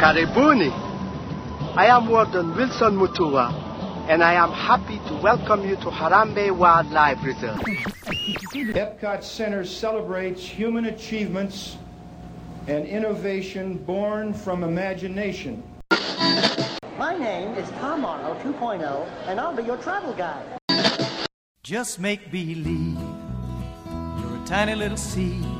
Karibuni. I am Warden Wilson Mutua, and I am happy to welcome you to Harambe Wildlife Reserve. Epcot Center celebrates human achievements and innovation born from imagination. My name is Tom Morrow 2.0, and I'll be your travel guide. Just make believe you're a tiny little seed.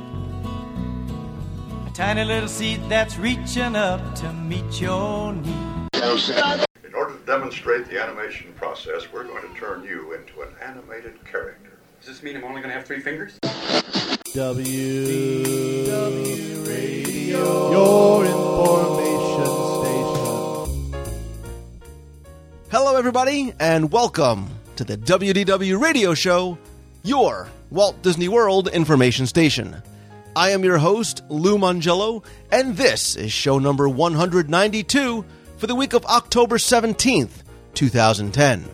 A tiny little seed that's reaching up to meet your need. In order to demonstrate the animation process, we're going to turn you into an animated character. Does this mean I'm only going to have three fingers? W W Radio, your information station. Hello, everybody, and welcome to the WDW Radio Show, your Walt Disney World information station. I am your host, Lou Mongello, and this is show number 192 for the week of October 17th, 2010.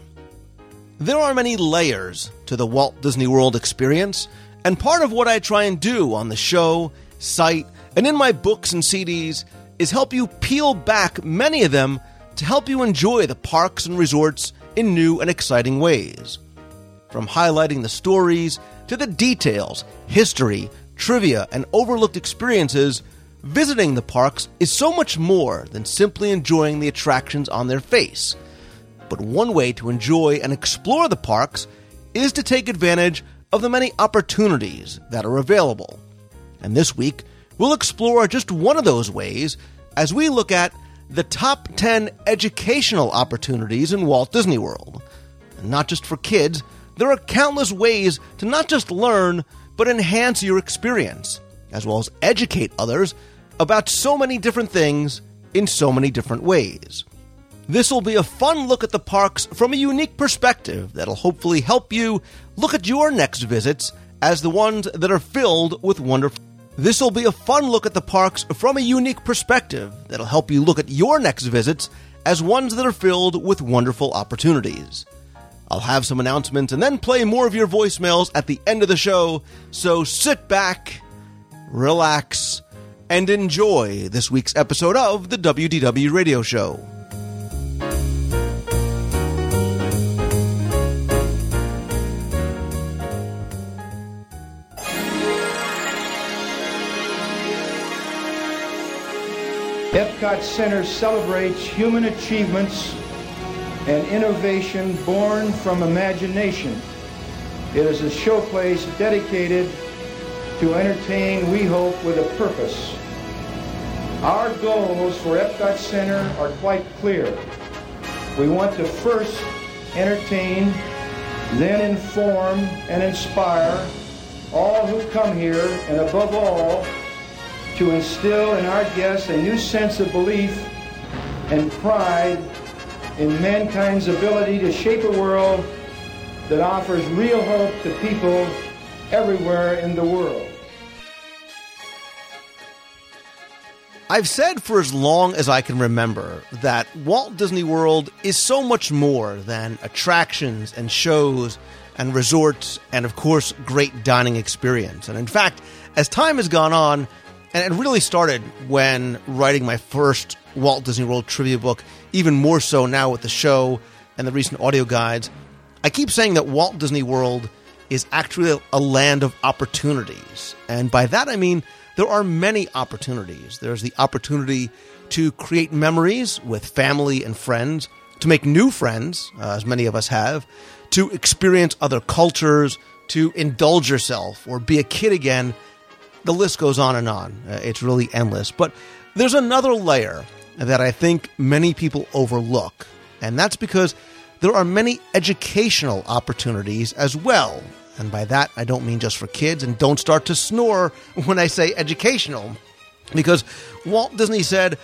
There are many layers to the Walt Disney World experience, and part of what I try and do on the show, site, and in my books and CDs is help you peel back many of them to help you enjoy the parks and resorts in new and exciting ways. From highlighting the stories to the details, history, trivia, and overlooked experiences, visiting the parks is so much more than simply enjoying the attractions on their face. But one way to enjoy and explore the parks is to take advantage of the many opportunities that are available. And this week, we'll explore just one of those ways as we look at the top 10 educational opportunities in Walt Disney World. And not just for kids, there are countless ways to not just learn, but enhance your experience, as well as educate others about so many different things in so many different ways. This will be a fun look at the parks from a unique perspective that'll hopefully help you look at your next visits as the ones that are filled with wonderful. This will be a fun look at the parks from a unique perspective that'll help you look at your next visits as ones that are filled with wonderful opportunities. I'll have some announcements and then play more of your voicemails at the end of the show, so sit back, relax, and enjoy this week's episode of the WDW Radio Show. Epcot Center celebrates human achievements and innovation born from imagination. It is a showplace dedicated to entertain, we hope, with a purpose. Our goals for Epcot Center are quite clear. We want to first entertain, then inform and inspire all who come here, and above all, to instill in our guests a new sense of belief and pride in mankind's ability to shape a world that offers real hope to people everywhere in the world. I've said for as long as I can remember that Walt Disney World is so much more than attractions and shows and resorts and, of course, great dining experience. And in fact, as time has gone on, and it really started when writing my first Walt Disney World trivia book, even more so now with the show and the recent audio guides. I keep saying that Walt Disney World is actually a land of opportunities. And by that I mean there are many opportunities. There's the opportunity to create memories with family and friends, to make new friends, uh, as many of us have, to experience other cultures, to indulge yourself or be a kid again the list goes on and on. Uh, it's really endless. But there's another layer that I think many people overlook, and that's because there are many educational opportunities as well. And by that, I don't mean just for kids, and don't start to snore when I say educational, because Walt Disney said,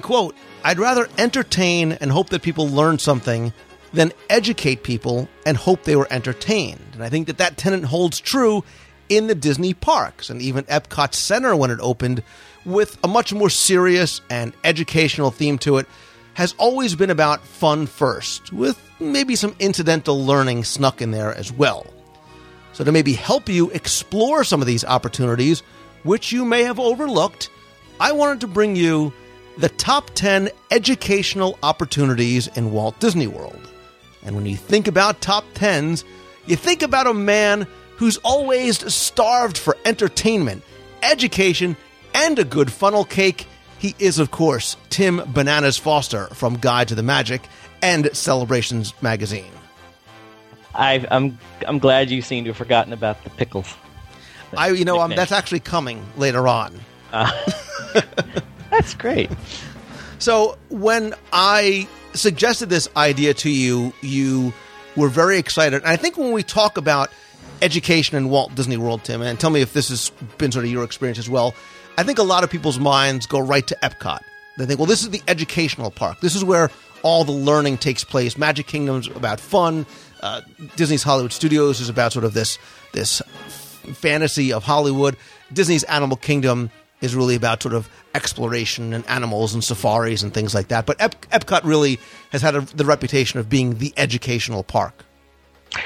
quote, I'd rather entertain and hope that people learn something than educate people and hope they were entertained. And I think that that tenet holds true in the Disney parks and even Epcot Center when it opened with a much more serious and educational theme to it has always been about fun first, with maybe some incidental learning snuck in there as well. So, to maybe help you explore some of these opportunities, which you may have overlooked, I wanted to bring you the top 10 educational opportunities in Walt Disney World. And when you think about top 10s, you think about a man who's always starved for entertainment, education, and a good funnel cake. He is, of course, Tim Bananas Foster from Guide to the Magic and Celebrations magazine. I, I'm I'm glad you seem to have forgotten about the pickles. I, you know, um, that's actually coming later on. That's great. So when I suggested this idea to you, you were very excited. And I think when we talk about education in Walt Disney World, Tim, and tell me if this has been sort of your experience as well, I think a lot of people's minds go right to Epcot. They think, well, this is the educational park. This is where all the learning takes place. Magic Kingdom's about fun. Uh, Disney's Hollywood Studios is about sort of this this fantasy of Hollywood. Disney's Animal Kingdom is really about sort of exploration and animals and safaris and things like that. But Ep- Epcot really has had a, the reputation of being the educational park.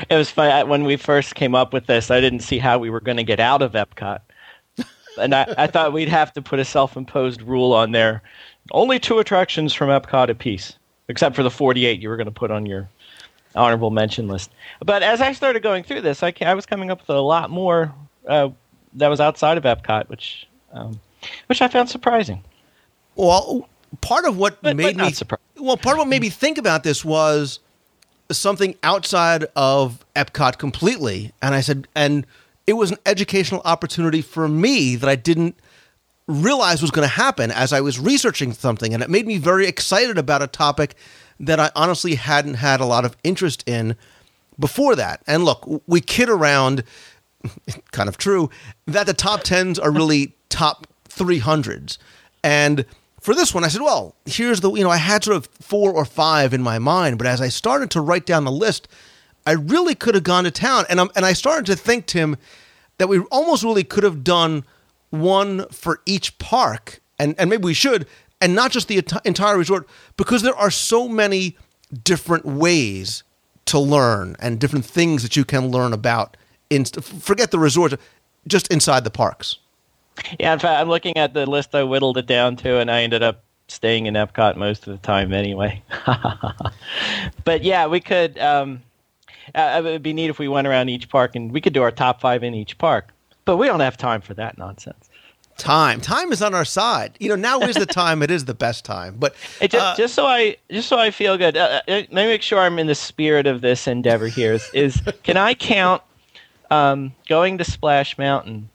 It was funny when we first came up with this. I didn't see how we were going to get out of Epcot, and I, I thought we'd have to put a self-imposed rule on there: only two attractions from Epcot apiece, except for the forty-eight you were going to put on your honorable mention list. But as I started going through this, I, I was coming up with a lot more uh, that was outside of Epcot, which um, which I found surprising. Well, part of what But- made but me surprised. well, part of what made me think about this was something outside of Epcot completely, and I said, and it was an educational opportunity for me that I didn't realize was going to happen as I was researching something, and it made me very excited about a topic that I honestly hadn't had a lot of interest in before that. And look, we kid around, kind of true, that the top tens are really top 300s. And for this one, I said, well, here's the, you know, I had sort of four or five in my mind, but as I started to write down the list, I really could have gone to town. And, I'm, and I started to think, Tim, that we almost really could have done one for each park, and, and maybe we should, and not just the enti- entire resort, because there are so many different ways to learn and different things that you can learn about. In, forget the resort, just inside the parks. Yeah, in fact, I'm looking at the list I whittled it down to, and I ended up staying in Epcot most of the time anyway. but yeah, we could. Um, uh, it would be neat if we went around each park and we could do our top five in each park. But we don't have time for that nonsense. Time, time is on our side. You know, now is the time. It is the best time. But It just, uh, just so I just so I feel good. Uh, uh, let me make sure I'm in the spirit of this endeavor here. Is, is can I count um, going to Splash Mountain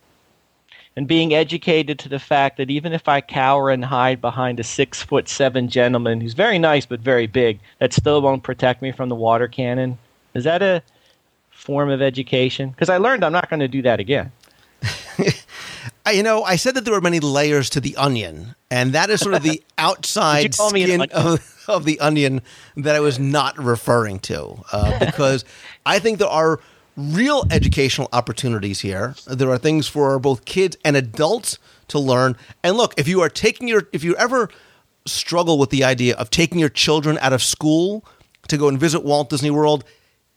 and being educated to the fact that even if I cower and hide behind a six foot seven gentleman who's very nice but very big, that still won't protect me from the water cannon? Is that a form of education? Because I learned I'm not going to do that again. You know, I said that there were many layers to the onion, and that is sort of the outside Did you call me an skin of, of the onion that I was not referring to, uh, because I think there are real educational opportunities here. There are things for both kids and adults to learn. And look, if you are taking your, if you ever struggle with the idea of taking your children out of school to go and visit Walt Disney World,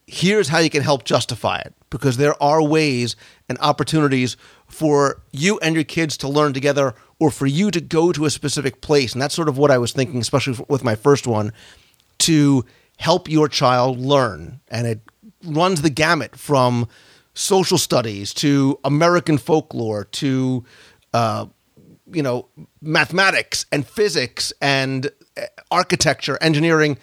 here's how you can help justify it because there are ways and opportunities for you and your kids to learn together or for you to go to a specific place. And that's sort of what i was thinking especially with my first one to help your child learn. And it runs the gamut from social studies to american folklore to uh, you know mathematics and physics and uh, architecture engineering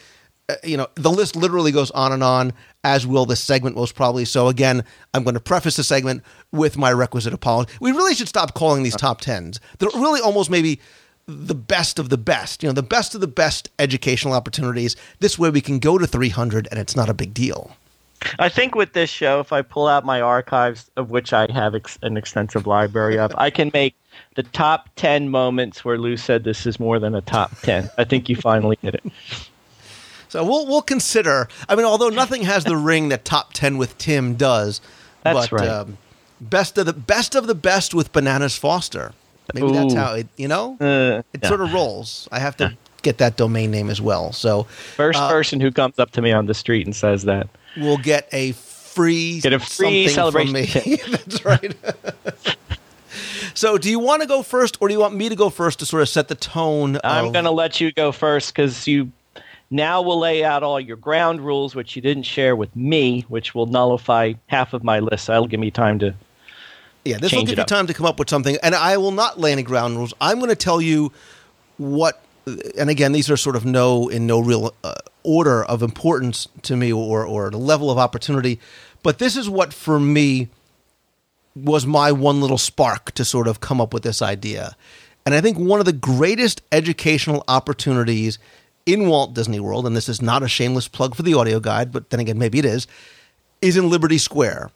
Uh, you know the list literally goes on and on as will this segment most probably. So again i'm going to preface the segment with my requisite apology. We really should stop calling these top tens. They're really almost maybe the best of the best you know the best of the best educational opportunities. This way we can go to 300 and it's not a big deal. I think with this show, if I pull out my archives, of which I have ex- an extensive library of, I can make the top 10 moments where Lou said this is more than a top 10. I think you finally hit it. So we'll we'll consider. I mean, although nothing has the ring that top ten with Tim does. That's but, right. Um, best of the best of the best with Bananas Foster. Maybe that's how it. You know, Uh, it yeah. sort of rolls. I have to get that domain name as well. So First uh, person who comes up to me on the street and says that. we'll get a free Get a free celebration from me. that's right. So, do you want to go first, or do you want me to go first to sort of set the tone? I'm going to let you go first because you now we'll lay out all your ground rules, which you didn't share with me, which will nullify half of my list. That'll give me time to. Yeah, this will give you up. time to come up with something, and I will not lay any ground rules. I'm going to tell you what, and again, these are sort of no in no real uh, order of importance to me or or the level of opportunity, but this is what for me was my one little spark to sort of come up with this idea. And I think one of the greatest educational opportunities in Walt Disney World, and this is not a shameless plug for the audio guide, but then again, maybe it is, is in Liberty Square.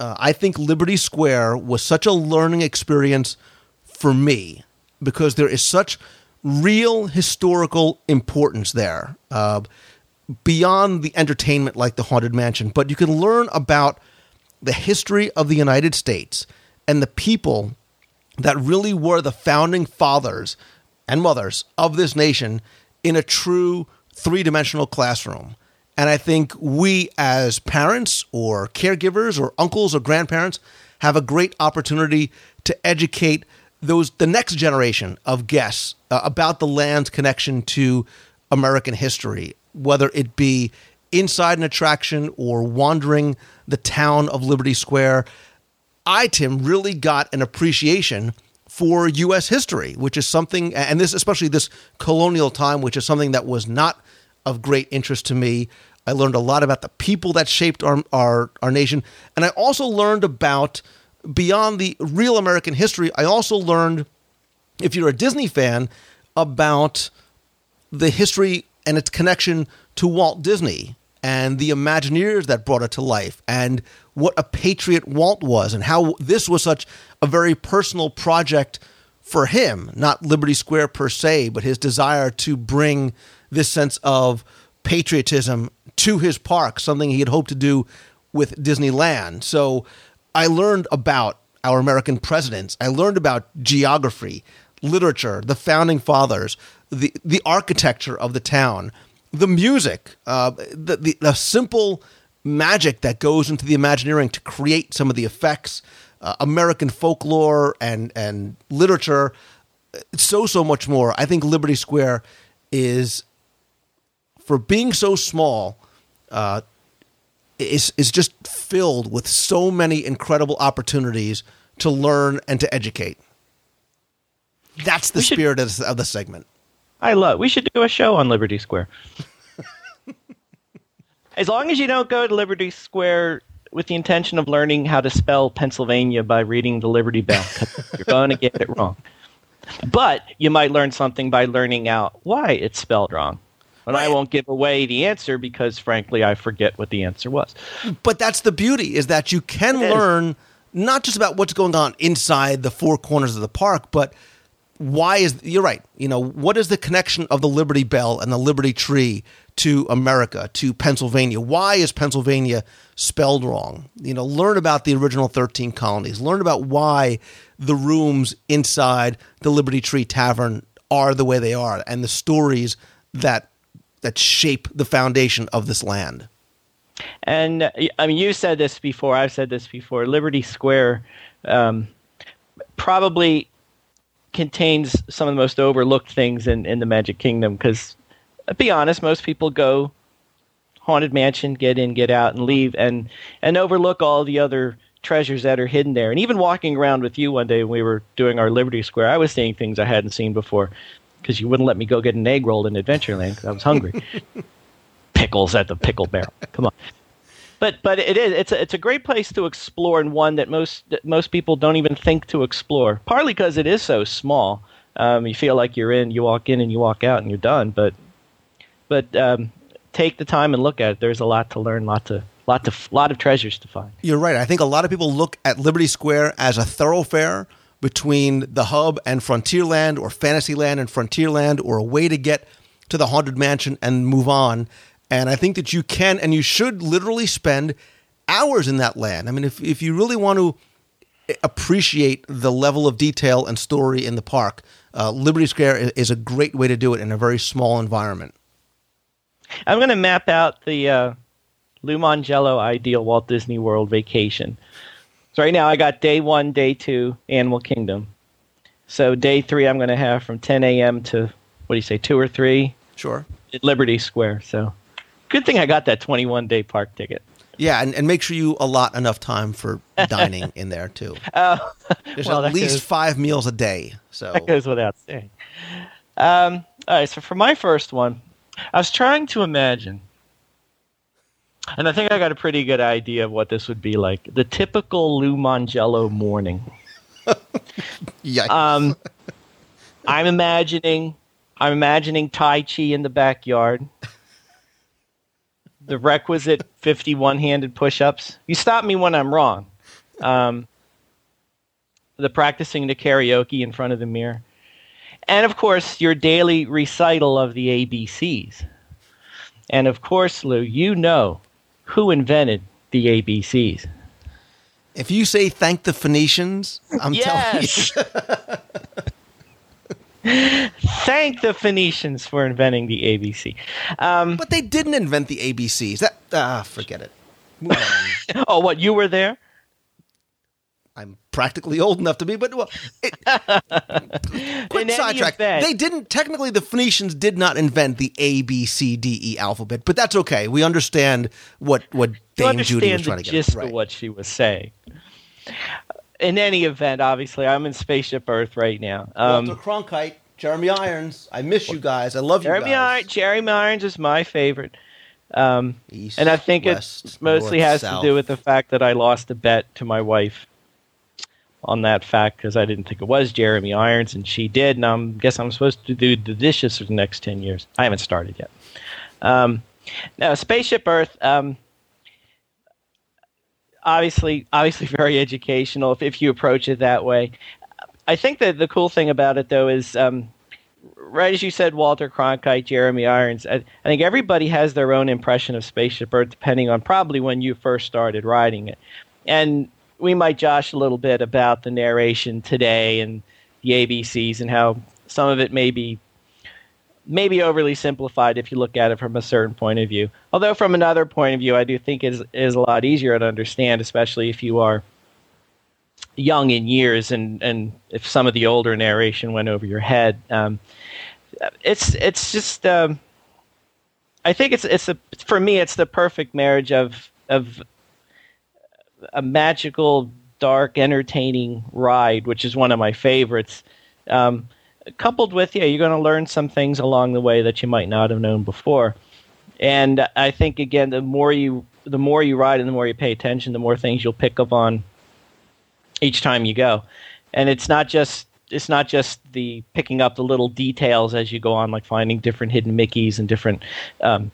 Uh, I think Liberty Square was such a learning experience for me because there is such real historical importance there uh, beyond the entertainment like the Haunted Mansion. But you can learn about the history of the United States and the people that really were the founding fathers and mothers of this nation in a true three dimensional classroom. And I think we, as parents or caregivers or uncles or grandparents, have a great opportunity to educate those the next generation of guests uh, about the land's connection to American history, whether it be inside an attraction or wandering the town of Liberty Square. I, Tim, really got an appreciation for U.S. history, which is something, and this, especially this colonial time, which is something that was not of great interest to me. I learned a lot about the people that shaped our, our, our nation. And I also learned about, beyond the real American history, I also learned, if you're a Disney fan, about the history and its connection to Walt Disney and the Imagineers that brought it to life, and what a patriot Walt was, and how this was such a very personal project for him, not Liberty Square per se, but his desire to bring this sense of patriotism to his park, something he had hoped to do with Disneyland. So I learned about our American presidents. I learned about geography, literature, the founding fathers, the, the architecture of the town, the music, uh, the, the, the simple magic that goes into the Imagineering to create some of the effects, uh, American folklore and, and literature, so, so much more. I think Liberty Square is, for being so small, uh, is is just filled with so many incredible opportunities to learn and to educate. That's the should- spirit of, of the segment. I love. We should do a show on Liberty Square. as long as you don't go to Liberty Square with the intention of learning how to spell Pennsylvania by reading the Liberty Bell, you're going to get it wrong. But you might learn something by learning out why it's spelled wrong. And I won't give away the answer because, frankly, I forget what the answer was. But that's the beauty is that you can learn not just about what's going on inside the four corners of the park, but why is you're right. You know, what is the connection of the Liberty Bell and the Liberty Tree to America, to Pennsylvania? Why is Pennsylvania spelled wrong? You know, learn about the original 13 colonies. Learn about why the rooms inside the Liberty Tree Tavern are the way they are and the stories that that shape the foundation of this land. And I mean, you said this before. I've said this before. Liberty Square um, probably contains some of the most overlooked things in, in the Magic Kingdom. Because, uh, be honest, most people go haunted mansion, get in, get out, and leave, and and overlook all the other treasures that are hidden there. And even walking around with you one day when we were doing our Liberty Square, I was seeing things I hadn't seen before. Because you wouldn't let me go get an egg roll in Adventureland because I was hungry. Pickles at the pickle barrel. Come on but but it is it's a, it's a great place to explore and one that most that most people don't even think to explore. Partly because it is so small, um, you feel like you're in, you walk in and you walk out and you're done. But but um, take the time and look at it. There's a lot to learn, lot to lot to lot of treasures to find. You're right. I think a lot of people look at Liberty Square as a thoroughfare between the hub and Frontierland or Fantasyland and Frontierland or a way to get to the Haunted Mansion and move on. And I think that you can and you should literally spend hours in that land. I mean, if, if you really want to appreciate the level of detail and story in the park, uh, Liberty Square is, a great way to do it in a very small environment. I'm going to map out the uh, Lou ideal Walt Disney World vacation. So right now I got day one, day two, Animal Kingdom. So day three I'm going to have from 10 a.m. to what do you say, two or three Sure. at Liberty Square. So good thing I got that 21 day park ticket. Yeah, and, and make sure you allot enough time for dining in there too. Oh, There's well, at least goes- five meals a day. So that goes without saying. Um, all right, so for my first one, I was trying to imagine, and I think I got a pretty good idea of what this would be like. The typical Lou Mongello morning. yeah, Um, I'm imagining, I'm imagining Tai Chi in the backyard. The requisite 51 handed push ups. You stop me when I'm wrong. Um, the practicing the karaoke in front of the mirror. And of course, your daily recital of the ABCs. And of course, Lou, you know who invented the ABCs. if you say thank the Phoenicians, I'm Yes. telling you. Thank the Phoenicians for inventing the ABC. Um, But they didn't invent the ABCs. That ah, forget it. Oh, what you were there? I'm practically old enough to be, but well, it, quick sidetrack. event- They didn't technically. The Phoenicians did not invent the A B C D E alphabet, but that's okay. We understand what what Dame Judi was understand trying the to gist get. Right. of what she was saying. In any event, obviously, I'm in Spaceship Earth right now. Um, Walter Cronkite, Jeremy Irons. I miss you guys. I love you Jeremy, guys. Irons, Jeremy Irons is my favorite. Um, East, and I think west, it mostly north, has south. to do with the fact that I lost a bet to my wife on that fact because I didn't think it was Jeremy Irons, and she did, and I guess I'm supposed to do the dishes for the next ten years. I haven't started yet. Um, now, Spaceship Earth, um, obviously, obviously very educational if, if you approach it that way. I think that the cool thing about it, though, is um, right as you said, Walter Cronkite, Jeremy Irons. I, I think everybody has their own impression of Spaceship Earth, depending on probably when you first started riding it. And we might josh a little bit about the narration today and the ABCs and how some of it may be maybe overly simplified if you look at it from a certain point of view. Although from another point of view, I do think it is, is a lot easier to understand, especially if you are young in years and and if some of the older narration went over your head. Um, it's it's just um, I think it's it's a for me it's the perfect marriage of of a magical, dark, entertaining ride, which is one of my favorites. Um, coupled with yeah, you're going to learn some things along the way that you might not have known before. And I think again, the more you the more you ride and the more you pay attention, the more things you'll pick up on each time you go. And it's not just it's not just the picking up the little details as you go on, like finding different hidden Mickeys and different um,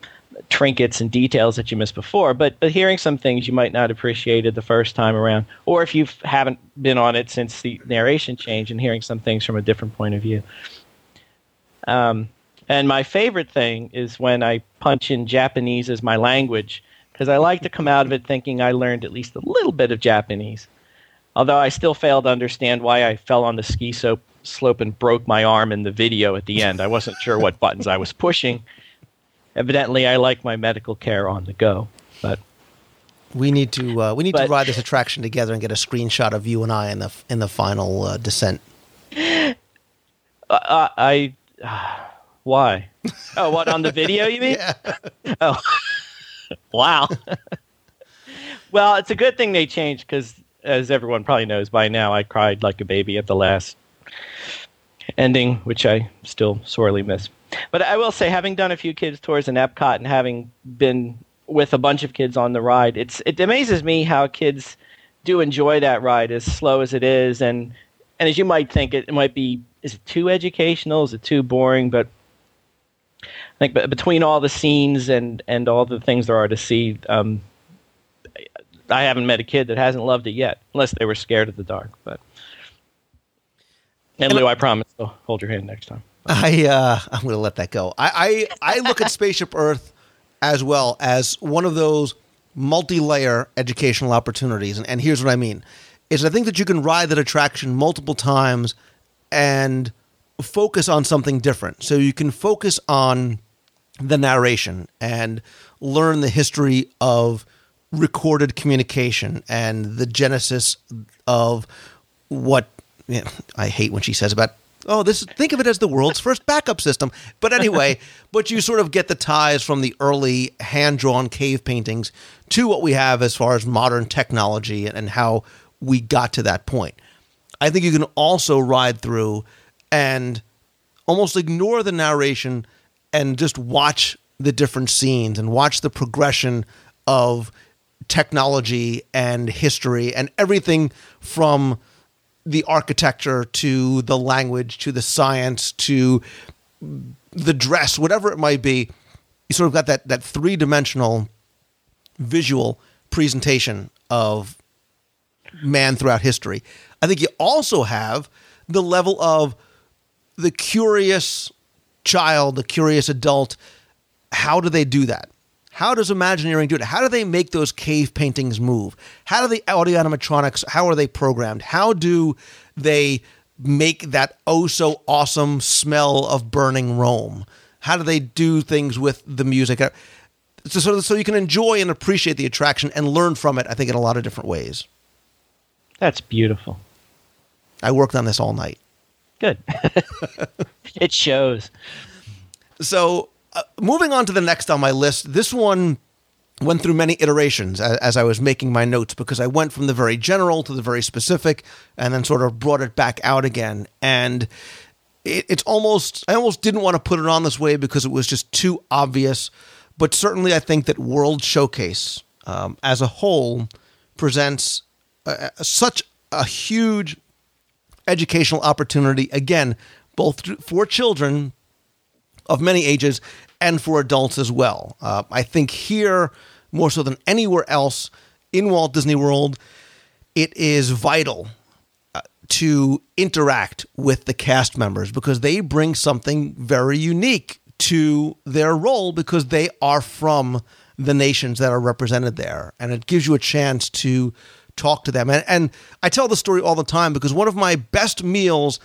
trinkets and details that you missed before, but but hearing some things you might not appreciated the first time around, or if you haven't been on it since the narration change, and hearing some things from a different point of view. Um, and my favorite thing is when I punch in Japanese as my language, because I like to come out of it thinking I learned at least a little bit of Japanese. Although I still fail to understand why I fell on the ski slope, slope and broke my arm in the video at the end. I wasn't sure what buttons I was pushing. Evidently, I like my medical care on the go. But We need to uh, we need to ride this attraction together and get a screenshot of you and I in the in the final uh, descent. uh, I, why? Oh, what on the video? You mean? Yeah. Oh, wow. well, it's a good thing they changed because, as everyone probably knows by now, I cried like a baby at the last ending, which I still sorely miss. But I will say, having done a few kids tours in Epcot and having been with a bunch of kids on the ride, it's it amazes me how kids do enjoy that ride as slow as it is, and and as you might think, it, it might be is it too educational? Is it too boring? But I think be- between all the scenes and and all the things there are to see, um, I haven't met a kid that hasn't loved it yet, unless they were scared of the dark. But and Lou, I promise I'll hold your hand next time. I uh, I'm going to let that go. I, I I look at Spaceship Earth as well as one of those multi-layer educational opportunities, and, and here's what I mean: is I think that you can ride that attraction multiple times and focus on something different. So you can focus on the narration and learn the history of recorded communication and the genesis of what you know, I hate when she says about oh this think of it as the world's first backup system. But anyway but you sort of get the ties from the early hand drawn cave paintings to what we have as far as modern technology and how we got to that point. I think you can also ride through and almost ignore the narration and just watch the different scenes and watch the progression of technology and history and everything from the architecture to the language to the science to the dress whatever it might be you sort of got that that three-dimensional visual presentation of man throughout history I think you also have the level of the curious child, the curious adult. How do they do that? How does Imagineering do it? How do they make those cave paintings move? How do the audio animatronics, how are they programmed? How do they make that oh so awesome smell of burning Rome? How do they do things with the music? Uh, so, so you can enjoy and appreciate the attraction and learn from it, I think, in a lot of different ways. That's beautiful. I worked on this all night. Good. it shows. So, uh, moving on to the next on my list, this one went through many iterations as, as, I was making my notes because I went from the very general to the very specific and then sort of brought it back out again. And it, it's almost, I almost didn't want to put it on this way because it was just too obvious. But certainly, I think that World Showcase um, as a whole presents such a huge educational opportunity, again, both for children of many ages and for adults as well. Uh, I think here, more so than anywhere else in Walt Disney World, it is vital uh, to interact with the cast members because they bring something very unique to their role because they are from the nations that are represented there. And it gives you a chance to talk to them. And, and I tell the story all the time because one of my best meals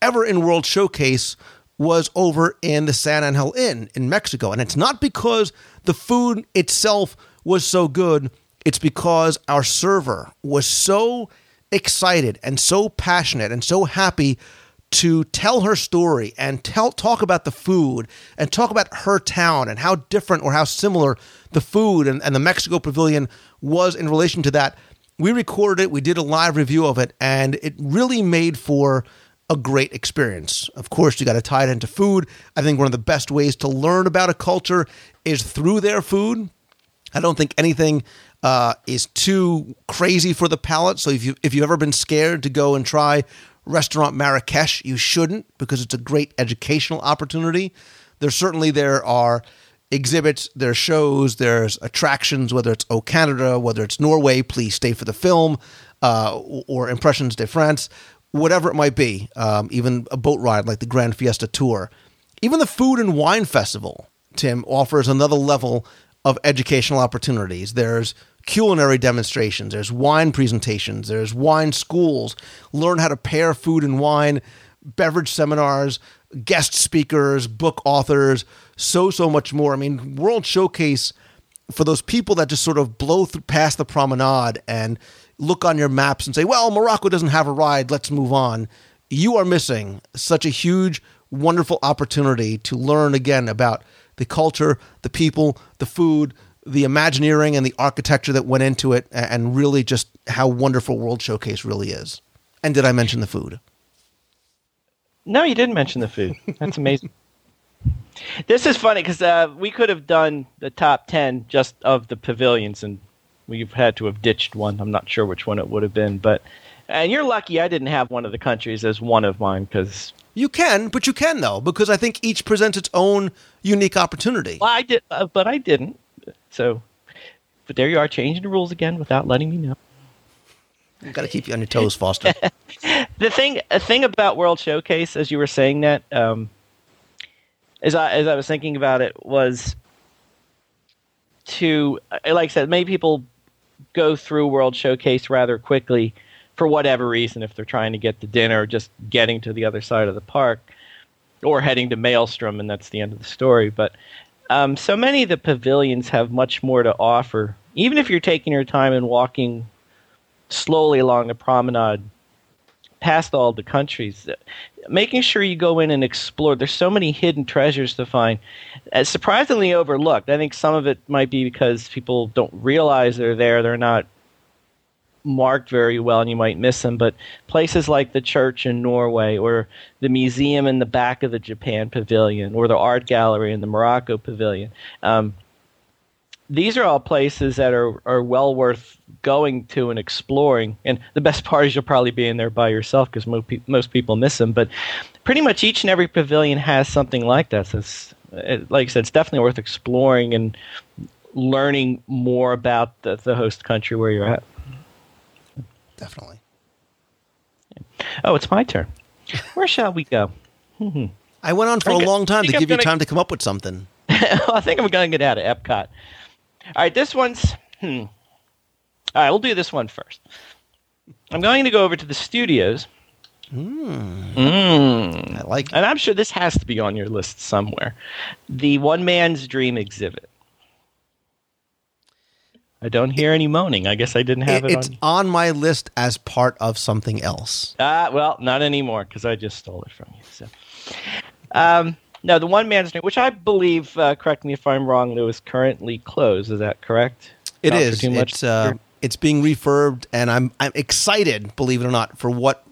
ever in World Showcase was over in the San Angel Inn in Mexico. And it's not because the food itself was so good, it's because our server was so excited and so passionate and so happy to tell her story and tell talk about the food and talk about her town and how different or how similar the food and, and the Mexico pavilion was in relation to that. We recorded it, we did a live review of it, and it really made for a great experience. Of course, you got to tie it into food. I think one of the best ways to learn about a culture is through their food. I don't think anything uh, is too crazy for the palate. So if you if you've ever been scared to go and try restaurant Marrakesh, you shouldn't because it's a great educational opportunity. There certainly there are exhibits, there's shows, there's attractions, whether it's O Canada, whether it's Norway, please stay for the film, uh, or Impressions de France, whatever it might be, um, even a boat ride like the Grand Fiesta Tour. Even the Food and Wine Festival, Tim, offers another level of educational opportunities. There's culinary demonstrations, there's wine presentations, there's wine schools, learn how to pair food and wine, beverage seminars, guest speakers, book authors, so so much more. I mean, World Showcase for those people that just sort of blow through past the promenade and look on your maps and say, "Well, Morocco doesn't have a ride, let's move on." You are missing such a huge wonderful opportunity to learn again about the culture, the people, the food, the Imagineering and the architecture that went into it and really just how wonderful World Showcase really is. And did I mention the food? No, you didn't mention the food. That's amazing. this is funny because uh, we could have done the top 10 just of the pavilions, and we've had to have ditched one. I'm not sure which one it would have been. but And you're lucky I didn't have one of the countries as one of mine because. You can, but you can, though, because I think each presents its own unique opportunity. Well, I did, uh, but I didn't. So, but there you are, changing the rules again without letting me know. I've Got to keep you on your toes, Foster. the thing, a thing about World Showcase, as you were saying that, um, as I as I was thinking about it, was to like I said, many people go through World Showcase rather quickly for whatever reason, if they're trying to get to dinner, or just getting to the other side of the park, or heading to Maelstrom, and that's the end of the story. But um, so many of the pavilions have much more to offer. Even if you're taking your time and walking slowly along the promenade past all the countries, making sure you go in and explore. There's so many hidden treasures to find. Uh, surprisingly overlooked. I think some of it might be because people don't realize they're there. They're not marked very well and you might miss them. But places like the church in Norway, or the museum in the back of the Japan Pavilion, or the art gallery in the Morocco Pavilion. Um, these are all places that are, are well worth going to and exploring. And the best part is you'll probably be in there by yourself because most, pe- most people miss them. But pretty much each and every pavilion has something like that. So it's, it, like I said, it's definitely worth exploring and learning more about the, the host country where you're at. Definitely. Oh, it's my turn. Where shall we go? I went on for a long time to give you time to come up with something. I think I'm going to get out of Epcot. All right, this one's. Hmm. All right, we'll do this one first. I'm going to go over to the studios. Mm. Mm. I like it. And I'm sure this has to be on your list somewhere. The One Man's Dream exhibit. I don't hear any moaning. I guess I didn't have it, It- it's on. on my list as part of something else. Ah, well, not anymore because I just stole it from you. So, um, no, the One Man's Dream, which I believe, uh, correct me if I'm wrong, Lou, is currently closed. Is that correct? It Not is. too much It's uh, it's being refurbed, and I'm I'm excited, believe it or not, for what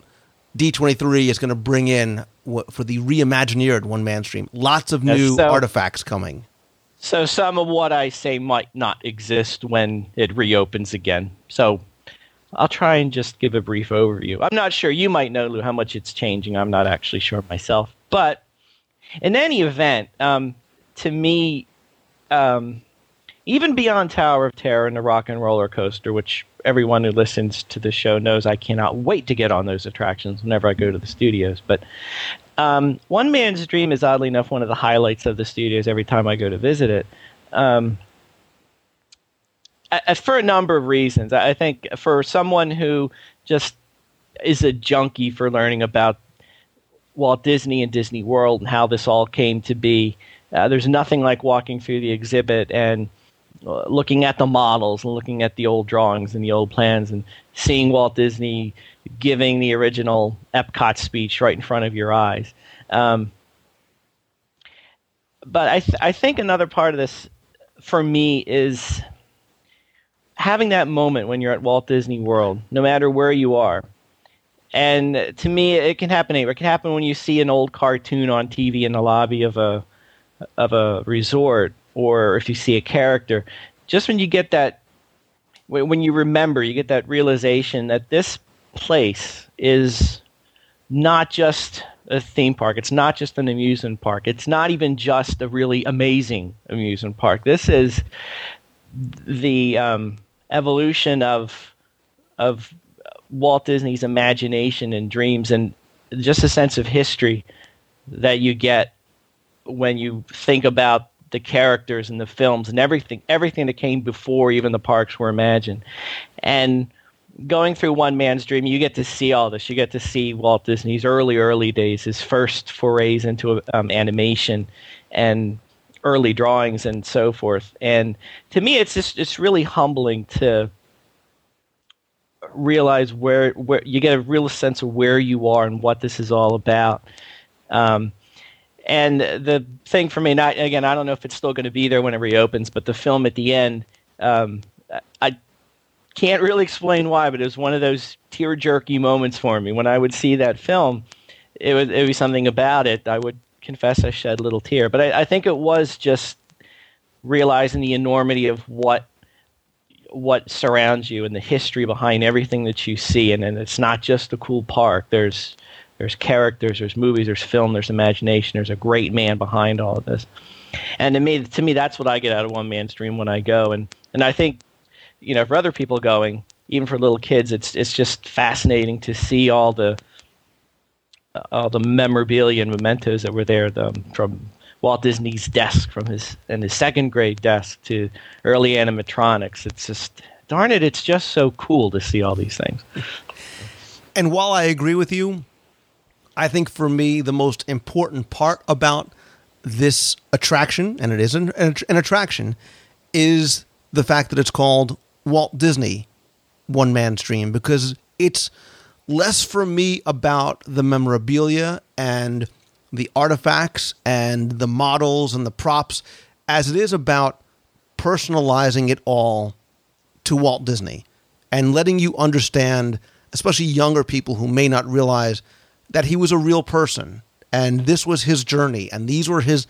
D23 is going to bring in for the reimagineered One Man's Dream. Lots of new so- artifacts coming. So some of what I say might not exist when it reopens again. So I'll try and just give a brief overview. I'm not sure. You might know, Lou, how much it's changing. I'm not actually sure myself. But in any event, um, to me, um, even beyond Tower of Terror and the Rock and Roller Coaster, which everyone who listens to the show knows I cannot wait to get on those attractions whenever I go to the studios. But um, One Man's Dream is oddly enough one of the highlights of the studios every time I go to visit it. Um, for a number of reasons. I think for someone who just is a junkie for learning about Walt Disney and Disney World and how this all came to be, uh, there's nothing like walking through the exhibit and looking at the models and looking at the old drawings and the old plans and seeing Walt Disney giving the original Epcot speech right in front of your eyes. Um, but I, th- I think another part of this for me is having that moment when you're at Walt Disney World, no matter where you are. And to me, it can happen anywhere. It can happen when you see an old cartoon on TV in the lobby of a of a resort, or if you see a character. Just when you get that, when you remember, you get that realization that this place is not just a theme park. It's not just an amusement park. It's not even just a really amazing amusement park. This is the um, evolution of of Walt Disney's imagination and dreams, and just a sense of history that you get when you think about the characters and the films and everything everything that came before even the parks were imagined. And going through one man's dream, you get to see all this. You get to see Walt Disney's early, early days, his first forays into um, animation, and early drawings and so forth. And to me, it's just it's really humbling to realize where where you get a real sense of where you are and what this is all about. Um, and the thing for me, not again, I don't know if it's still going to be there when it reopens, but the film at the end, um, I can't really explain why, but it was one of those tear jerky moments for me when I would see that film. It was it something about it. I would confess I shed a little tear, but I, I think it was just realizing the enormity of what what surrounds you and the history behind everything that you see, and, and it's not just a cool park. There's there's characters, there's movies, there's film, there's imagination, there's a great man behind all of this. And to me, to me, that's what I get out of one man's dream when I go, and and I think, you know, for other people going, even for little kids, it's it's just fascinating to see all the uh, all the memorabilia and mementos that were there, the, from Walt Disney's desk, from his and his second grade desk to early animatronics. It's just darn it, it's just so cool to see all these things. And while I agree with you, I think for me the most important part about this attraction, and it is an, an attraction, is the fact that it's called Walt Disney One Man's Dream because it's less for me about the memorabilia and the artifacts and the models and the props as it is about personalizing it all to Walt Disney and letting you understand, especially younger people who may not realize that he was a real person and this was his journey and these were his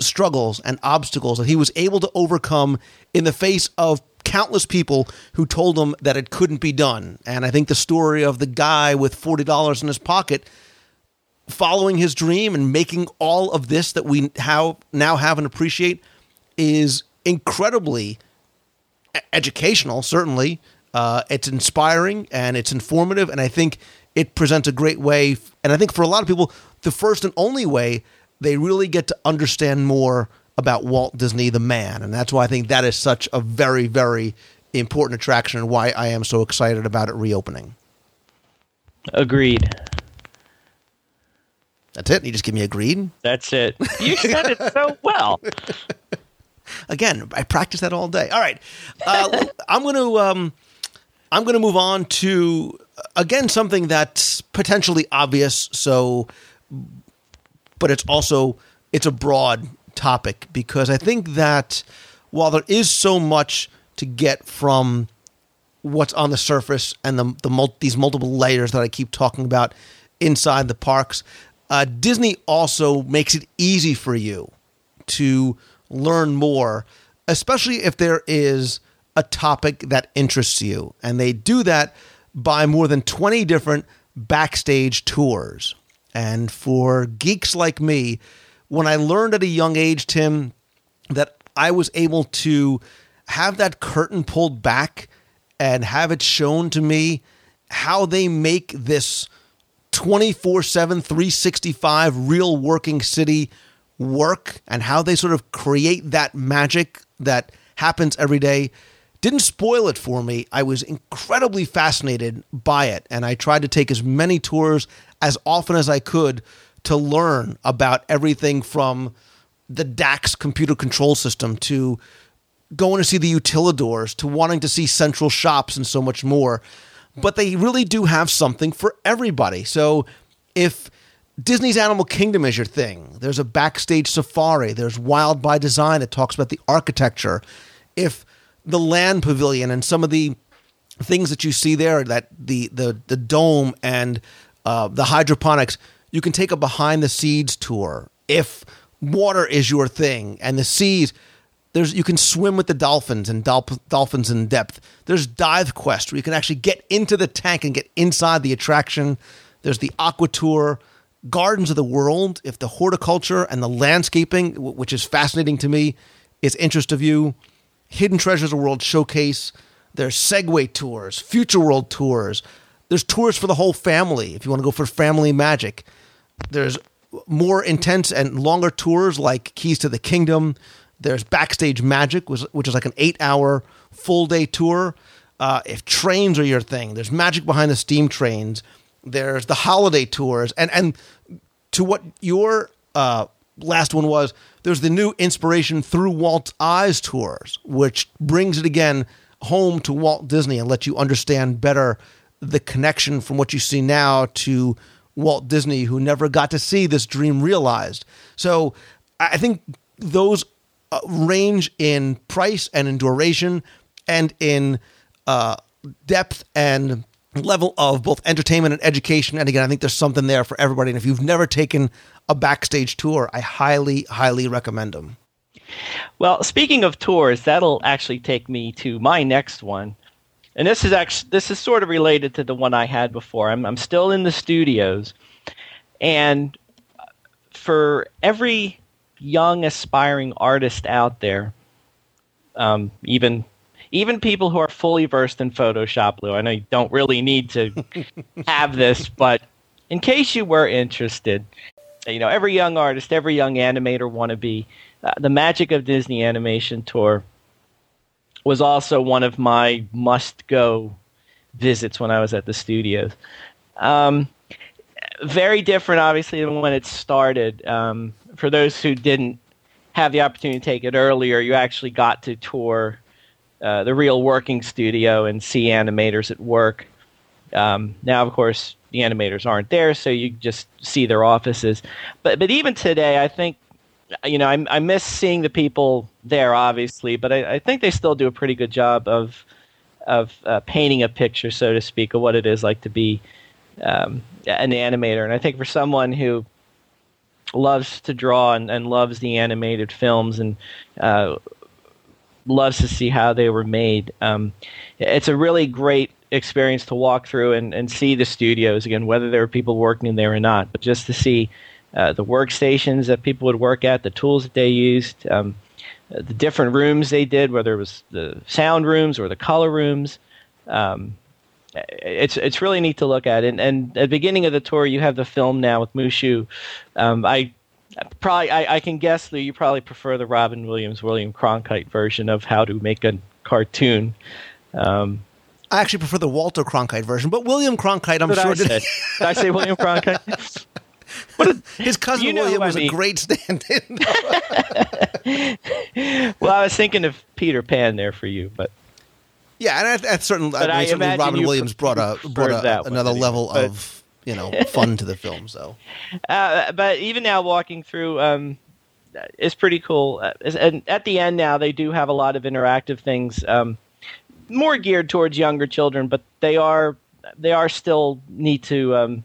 struggles and obstacles that he was able to overcome in the face of countless people who told him that it couldn't be done. And I think the story of the guy with $40 in his pocket following his dream and making all of this that we how now have and appreciate is incredibly educational certainly uh, it's inspiring and it's informative and i think it presents a great way and i think for a lot of people the first and only way they really get to understand more about Walt Disney the man. And that's why I think that is such a very, very important attraction and why I am so excited about it reopening. Agreed. That's it. You just give me agreed. That's it. You said it so well. Again, I practice that all day. All right, uh, I'm going to um, I'm going to move on to again something that's potentially obvious. So, but it's also it's a broad topic because I think that while there is so much to get from what's on the surface and the, the mul- these multiple layers that I keep talking about inside the parks, uh, Disney also makes it easy for you to learn more, especially if there is a topic that interests you. And they do that by more than 20 different backstage tours. And for geeks like me, when I learned at a young age, Tim, that I was able to have that curtain pulled back and have it shown to me how they make this 24 7, 365 real working city work and how they sort of create that magic that happens every day didn't spoil it for me. I was incredibly fascinated by it, and I tried to take as many tours as often as I could to learn about everything from the DACS computer control system to going to see the utilidors to wanting to see central shops and so much more. But they really do have something for everybody. So if Disney's Animal Kingdom is your thing, there's a backstage safari, there's Wild by Design that talks about the architecture. If the land pavilion and some of the things that you see there, that the the the dome and uh, the hydroponics, you can take a behind the seeds tour if water is your thing and the seas there's you can swim with the dolphins and dolphins in depth. There's dive quest where you can actually get into the tank and get inside the attraction. There's the aqua tour gardens of the world if the horticulture and the landscaping which is fascinating to me is interest of you hidden treasures of world showcase there's segway tours future world tours there's tours for the whole family if you want to go for family magic there's more intense and longer tours like Keys to the Kingdom. There's Backstage Magic, which is like an eight hour full day tour. Uh, if trains are your thing, there's Magic Behind the Steam Trains. There's the holiday tours. And, and to what your uh, last one was, there's the new Inspiration Through Walt's Eyes tours, which brings it again home to Walt Disney and lets you understand better the connection from what you see now to Walt Disney who never got to see this dream realized. So I think those uh, range in price and in duration and in uh, depth and level of both entertainment and education. And again, I think there's something there for everybody. And if you've never taken a backstage tour, I highly, highly recommend them. Well, speaking of tours, that'll actually take me to my next one and this is actually this is sort of related to the one I had before. I'm I'm still in the studios, and for every young aspiring artist out there, um, even even people who are fully versed in Photoshop, Lou. I know you don't really need to have this, but in case you were interested, you know, every young artist, every young animator wannabe, uh, the Magic of Disney Animation Tour was also one of my must go visits when I was at the studios. Um, very different, obviously, than when it started. Um, for those who didn't have the opportunity to take it earlier, you actually got to tour uh, the real working studio and see animators at work. Um, now, of course, the animators aren't there, so you just see their offices. But but even today, I think you know I, I miss seeing the people there, obviously, but I, I think they still do a pretty good job of of uh, painting a picture, so to speak, of what it is like to be um, an animator. And I think for someone who loves to draw and, and loves the animated films and uh, loves to see how they were made, um, it's a really great experience to walk through and, and see the studios again, whether there are people working in there or not, but just to see uh, the workstations that people would work at, the tools that they used, um, the different rooms they did, whether it was the sound rooms or the color rooms. Um, it's it's really neat to look at. And, and at the beginning of the tour, you have the film now with Mushu. Um, I probably I, I, can guess that you probably prefer the Robin Williams, William Cronkite version of how to make a cartoon. Um, I actually prefer the Walter Cronkite version, but William Cronkite, I'm sure. I did, did I say William Cronkite? A, His cousin you know William was I mean. a great stand-in. well, I was thinking of Peter Pan there for you, but yeah, and at, at certain, but I, I certainly Robin Williams brought a brought a, another level but, of you know fun to the film. So, uh, but even now, walking through. Um, it's pretty cool. Uh, and at the end now, they do have a lot of interactive things, um, more geared towards younger children, but they are they are still neat to um,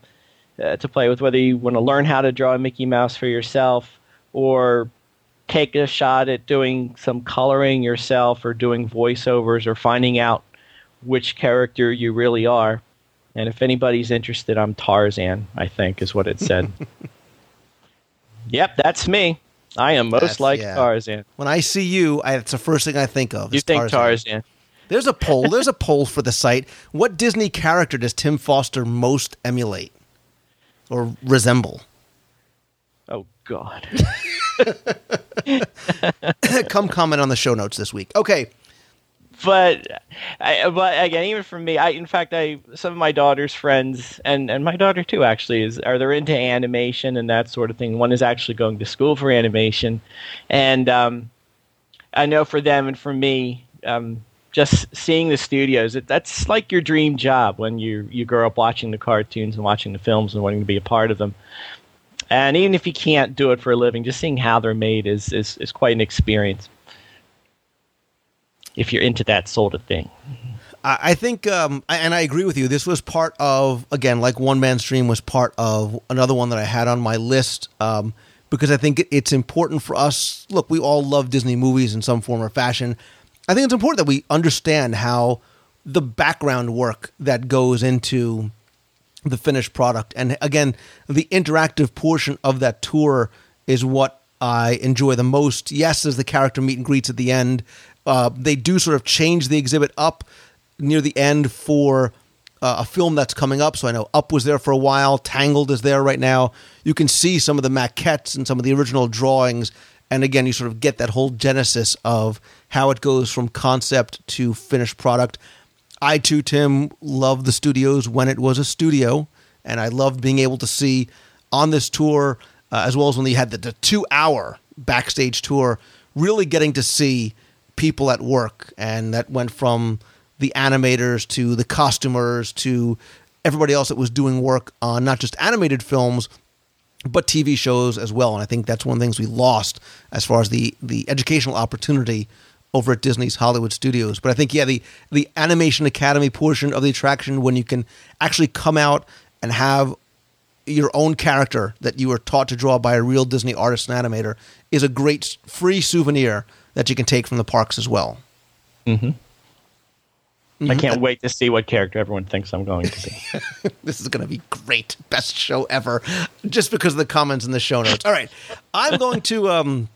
uh, to play with. Whether you want to learn how to draw a Mickey Mouse for yourself, or take a shot at doing some coloring yourself or doing voiceovers or finding out which character you really are. And if anybody's interested, I'm Tarzan, I think is what it said. yep, that's me. I am most that's, like yeah. Tarzan. When I see you, I, it's the first thing I think of. You think Tarzan. Tarzan. There's a poll. There's a poll for the site. What Disney character does Tim Foster most emulate or resemble? Oh God. Come comment on the show notes this week. Okay. But, I, but again, even for me, I in fact, I some of my daughter's friends and, and my daughter too actually is are they're into animation and that sort of thing. One is actually going to school for animation, and um, I know for them and for me, um, just seeing the studios, it, that's like your dream job when you you grow up watching the cartoons and watching the films and wanting to be a part of them. And even if you can't do it for a living, just seeing how they're made is, is, is quite an experience if you're into that sort of thing. I think, um, and I agree with you. This was part of, again, like One Man's Dream was part of another one that I had on my list um, because I think it's important for us. Look, we all love Disney movies in some form or fashion. I think it's important that we understand how the background work that goes into the finished product. And again, the interactive portion of that tour is what I enjoy the most. Yes, there's the character meet and greets at the end. Uh, they do sort of change the exhibit up near the end for uh, a film that's coming up. So I know Up was there for a while. Tangled is there right now. You can see some of the maquettes and some of the original drawings. And again, you sort of get that whole genesis of how it goes from concept to finished product. I too, Tim, loved the studios when it was a studio, and I loved being able to see on this tour, uh, as well as when they had the, the two hour backstage tour, really getting to see people at work. And that went from the animators to the costumers to everybody else that was doing work on not just animated films, but TV shows as well. And I think that's one of the things we lost as far as the, the educational opportunity over at Disney's Hollywood Studios. But I think yeah, the the Animation Academy portion of the attraction when you can actually come out and have your own character that you were taught to draw by a real Disney artist and animator is a great free souvenir that you can take from the parks as well. Mm-hmm. Mm-hmm. I can't wait to see what character everyone thinks I'm going to be. this is going to be great. Best show ever. Just because of the comments in the show notes. All right. I'm going to um,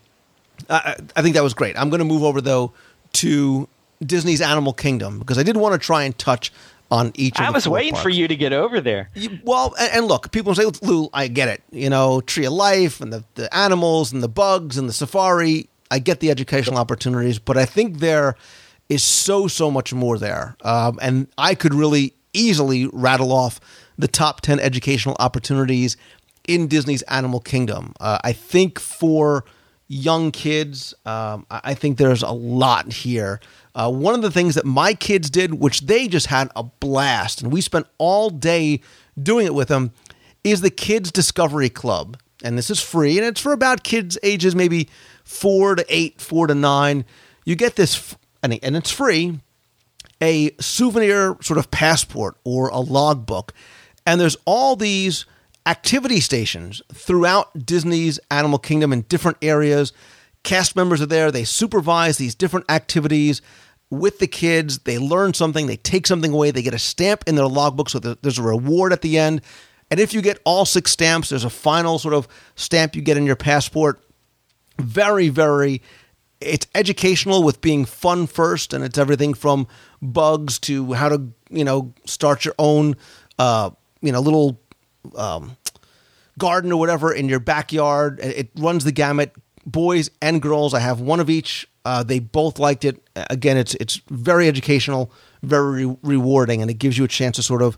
I, I think that was great. I'm going to move over though to Disney's Animal Kingdom because I did want to try and touch on each. Of the. I was waiting parks. for you to get over there. You, well, and, and, look, people say, "Lou, I get it. You know, Tree of Life and the the animals and the bugs and the safari. I get the educational opportunities, but I think there is so so much more there, um, and I could really easily rattle off the top ten educational opportunities in Disney's Animal Kingdom. Uh, I think for young kids, um, I think there's a lot here. Uh, one of the things that my kids did, which they just had a blast, and we spent all day doing it with them, is the Kids Discovery Club. And this is free, and it's for about kids ages maybe four to eight, four to nine. You get this, and it's free, a souvenir sort of passport or a logbook. And there's all these activity stations throughout Disney's Animal Kingdom in different areas. Cast members are there, they supervise these different activities with the kids. They learn something, they take something away, they get a stamp in their logbook, so there's a reward at the end. And if you get all six stamps, there's a final sort of stamp you get in your passport very very it's educational with being fun first and it's everything from bugs to how to you know start your own uh you know little um garden or whatever in your backyard. It runs the gamut. Boys and girls i have one of each. Uh, they both liked it. Again it's it's very educational very re- rewarding and it gives you a chance to sort of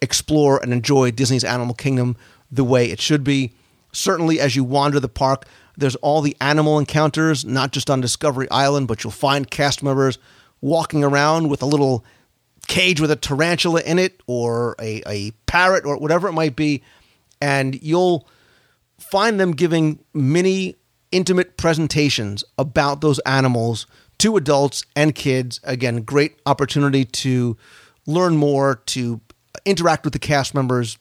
explore and enjoy Disney's Animal Kingdom the way it should be. Certainly, as you wander the park, there's all the animal encounters, not just on Discovery Island, but you'll find cast members walking around with a little cage with a tarantula in it or a, a parrot or whatever it might be. And you'll find them giving mini intimate presentations about those animals to adults and kids. Again, great opportunity to learn more, to interact with the cast members,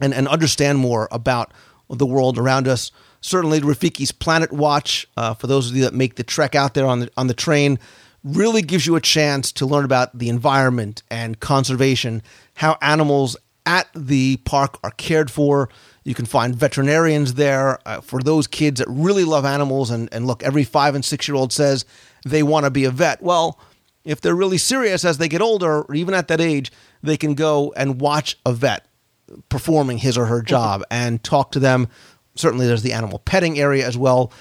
and, and understand more about the world around us. Certainly, Rafiki's Planet Watch, uh, for those of you that make the trek out there on the on the train, really gives you a chance to learn about the environment and conservation, how animals at the park are cared for. You can find veterinarians there uh, for those kids that really love animals. And, and look, every five and six year old says they want to be a vet. Well, if they're really serious as they get older, or even at that age, they can go and watch a vet performing his or her job and talk to them. Certainly, there's the animal petting area as well.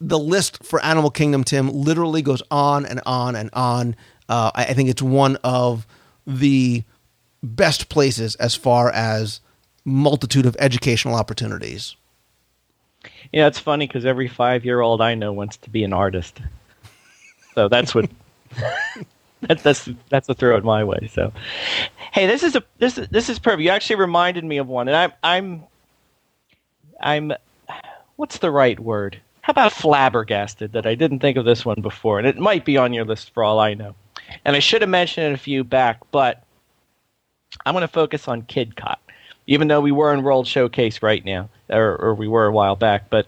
The list for Animal Kingdom, Tim, literally goes on and on and on. Uh, I I think it's one of the best places as far as multitude of educational opportunities. Yeah, it's funny because every five year old I know wants to be an artist. So that's what that, that's that's a throw it my way. So, hey, this is a this is this is perfect. You actually reminded me of one, and I'm I'm I'm what's the right word? How about flabbergasted that I didn't think of this one before, and it might be on your list for all I know. And I should have mentioned it a few back, but I'm going to focus on KidCot, even though we were in World Showcase right now, or, or we were a while back. But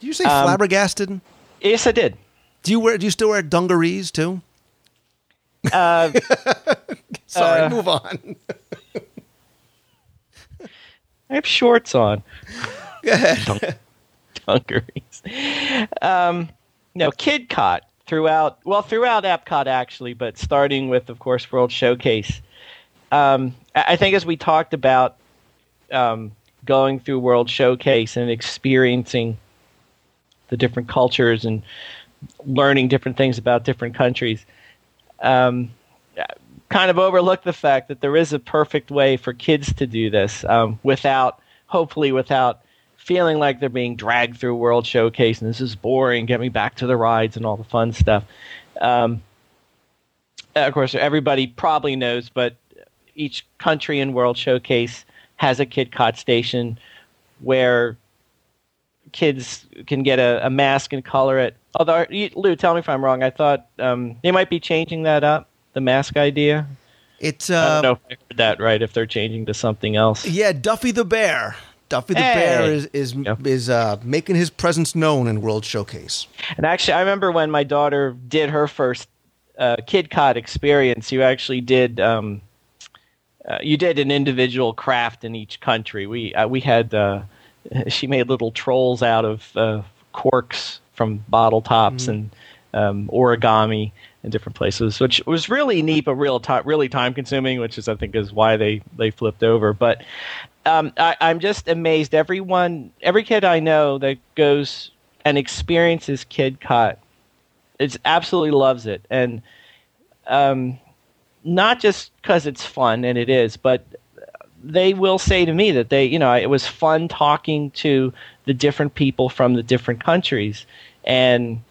Do you say Um, flabbergasted? yes, I did. Do you wear? Do you still wear dungarees too? Uh, Sorry, Uh, move on. I have shorts on. Go ahead. dungarees. Um, no, KidCot throughout, well, throughout Epcot actually, but starting with, of course, World Showcase. Um, I think as we talked about um, going through World Showcase and experiencing the different cultures and learning different things about different countries, um, kind of overlooked the fact that there is a perfect way for kids to do this um, without, hopefully, without feeling like they're being dragged through World Showcase and this is boring. Get me back to the rides and all the fun stuff. Um, of course, everybody probably knows, but each country in World Showcase has a KidCot station where kids can get a, a mask and color it. Although, Lou, tell me if I'm wrong. I thought um, they might be changing that up, the mask idea. It's I uh, don't know if I heard that right. If they're changing to something else. yeah, Duffy the Bear. Duffy the Hey. Bear is is Yep. is uh, making his presence known in World Showcase. And actually, I remember when my daughter did her first uh, KidCot experience. You actually did. Um, uh, you did an individual craft in each country. We uh, we had. Uh, she made little trolls out of uh, corks from bottle tops and um, origami in different places, which was really neat, but real time, really time consuming. Which is, I think, is why they they flipped over. But um, I, I'm just amazed. Everyone, every kid I know that goes and experiences KidCot, it's absolutely loves it, and um, not just because it's fun, and it is, but they will say to me that they, you know, it was fun talking to the different people from the different countries, and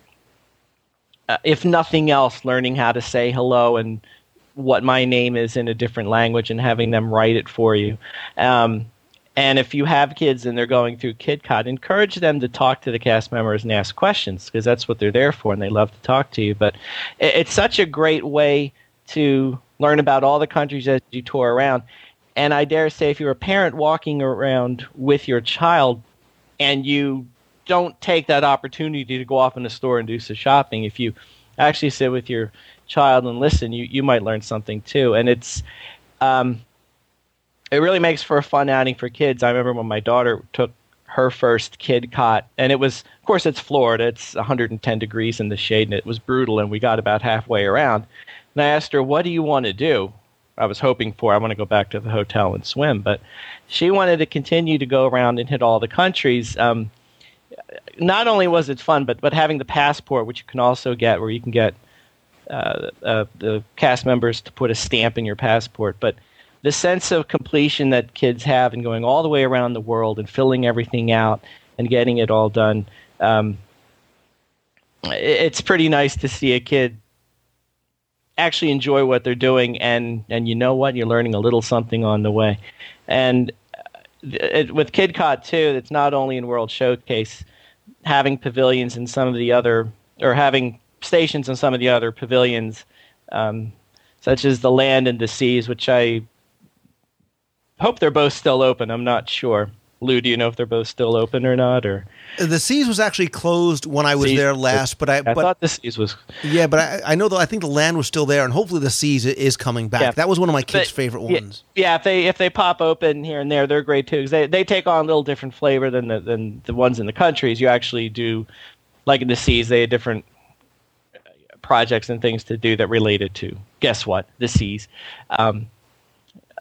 uh, if nothing else, learning how to say hello and what my name is in a different language and having them write it for you. Um, and if you have kids and they're going through KidCot, encourage them to talk to the cast members and ask questions because that's what they're there for and they love to talk to you. But it's such a great way to learn about all the countries as you tour around. And I dare say, if you're a parent walking around with your child and you don't take that opportunity to go off in a store and do some shopping, if you actually sit with your child and listen, you, you might learn something too. And it's, um, it really makes for a fun outing for kids. I remember when my daughter took her first KidCot, and it was, of course, it's Florida. It's 110 degrees in the shade, and it was brutal. And we got about halfway around, and I asked her, "What do you want to do?" I was hoping for. I want to go back to the hotel and swim, but she wanted to continue to go around and hit all the countries. Um, not only was it fun, but but having the passport, which you can also get, where you can get uh, uh, the cast members to put a stamp in your passport, but the sense of completion that kids have and going all the way around the world and filling everything out and getting it all done. Um, it's pretty nice to see a kid actually enjoy what they're doing and and you know what you're learning a little something on the way and it, with KidCot too it's not only in World Showcase having pavilions in some of the other or having stations in some of the other pavilions um, such as the land and the seas which I hope they're both still open. I'm not sure Lou, do you know if they're both still open or not? Or the Seas was actually closed when I was Seas there last, but I, I but, thought the Seas was yeah, but I, I know that I think the land was still there, and hopefully the Seas is coming back. Yeah. That was one of my kids' But- favorite ones. Yeah, if they if they pop open here and there, they're great too. 'cause they they take on a little different flavor than the than the ones in the countries. You actually do, like in the seas, they had different uh, projects and things to do that related to guess what the seas. Um,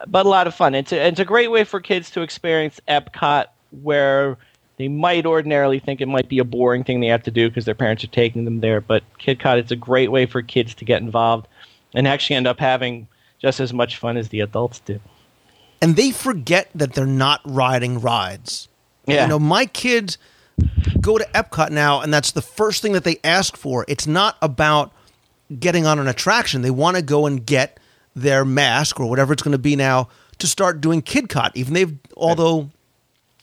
but a lot of fun. It's a, it's a great way for kids to experience Epcot where they might ordinarily think it might be a boring thing they have to do because their parents are taking them there. But KidCot, it's a great way for kids to get involved and actually end up having just as much fun as the adults do. and they forget that they're not riding rides. Yeah. You know, my kids go to Epcot now, and that's the first thing that they ask for. It's not about getting on an attraction. They want to go and get their mask or whatever it's going to be now to start doing KidCot. Even they've, although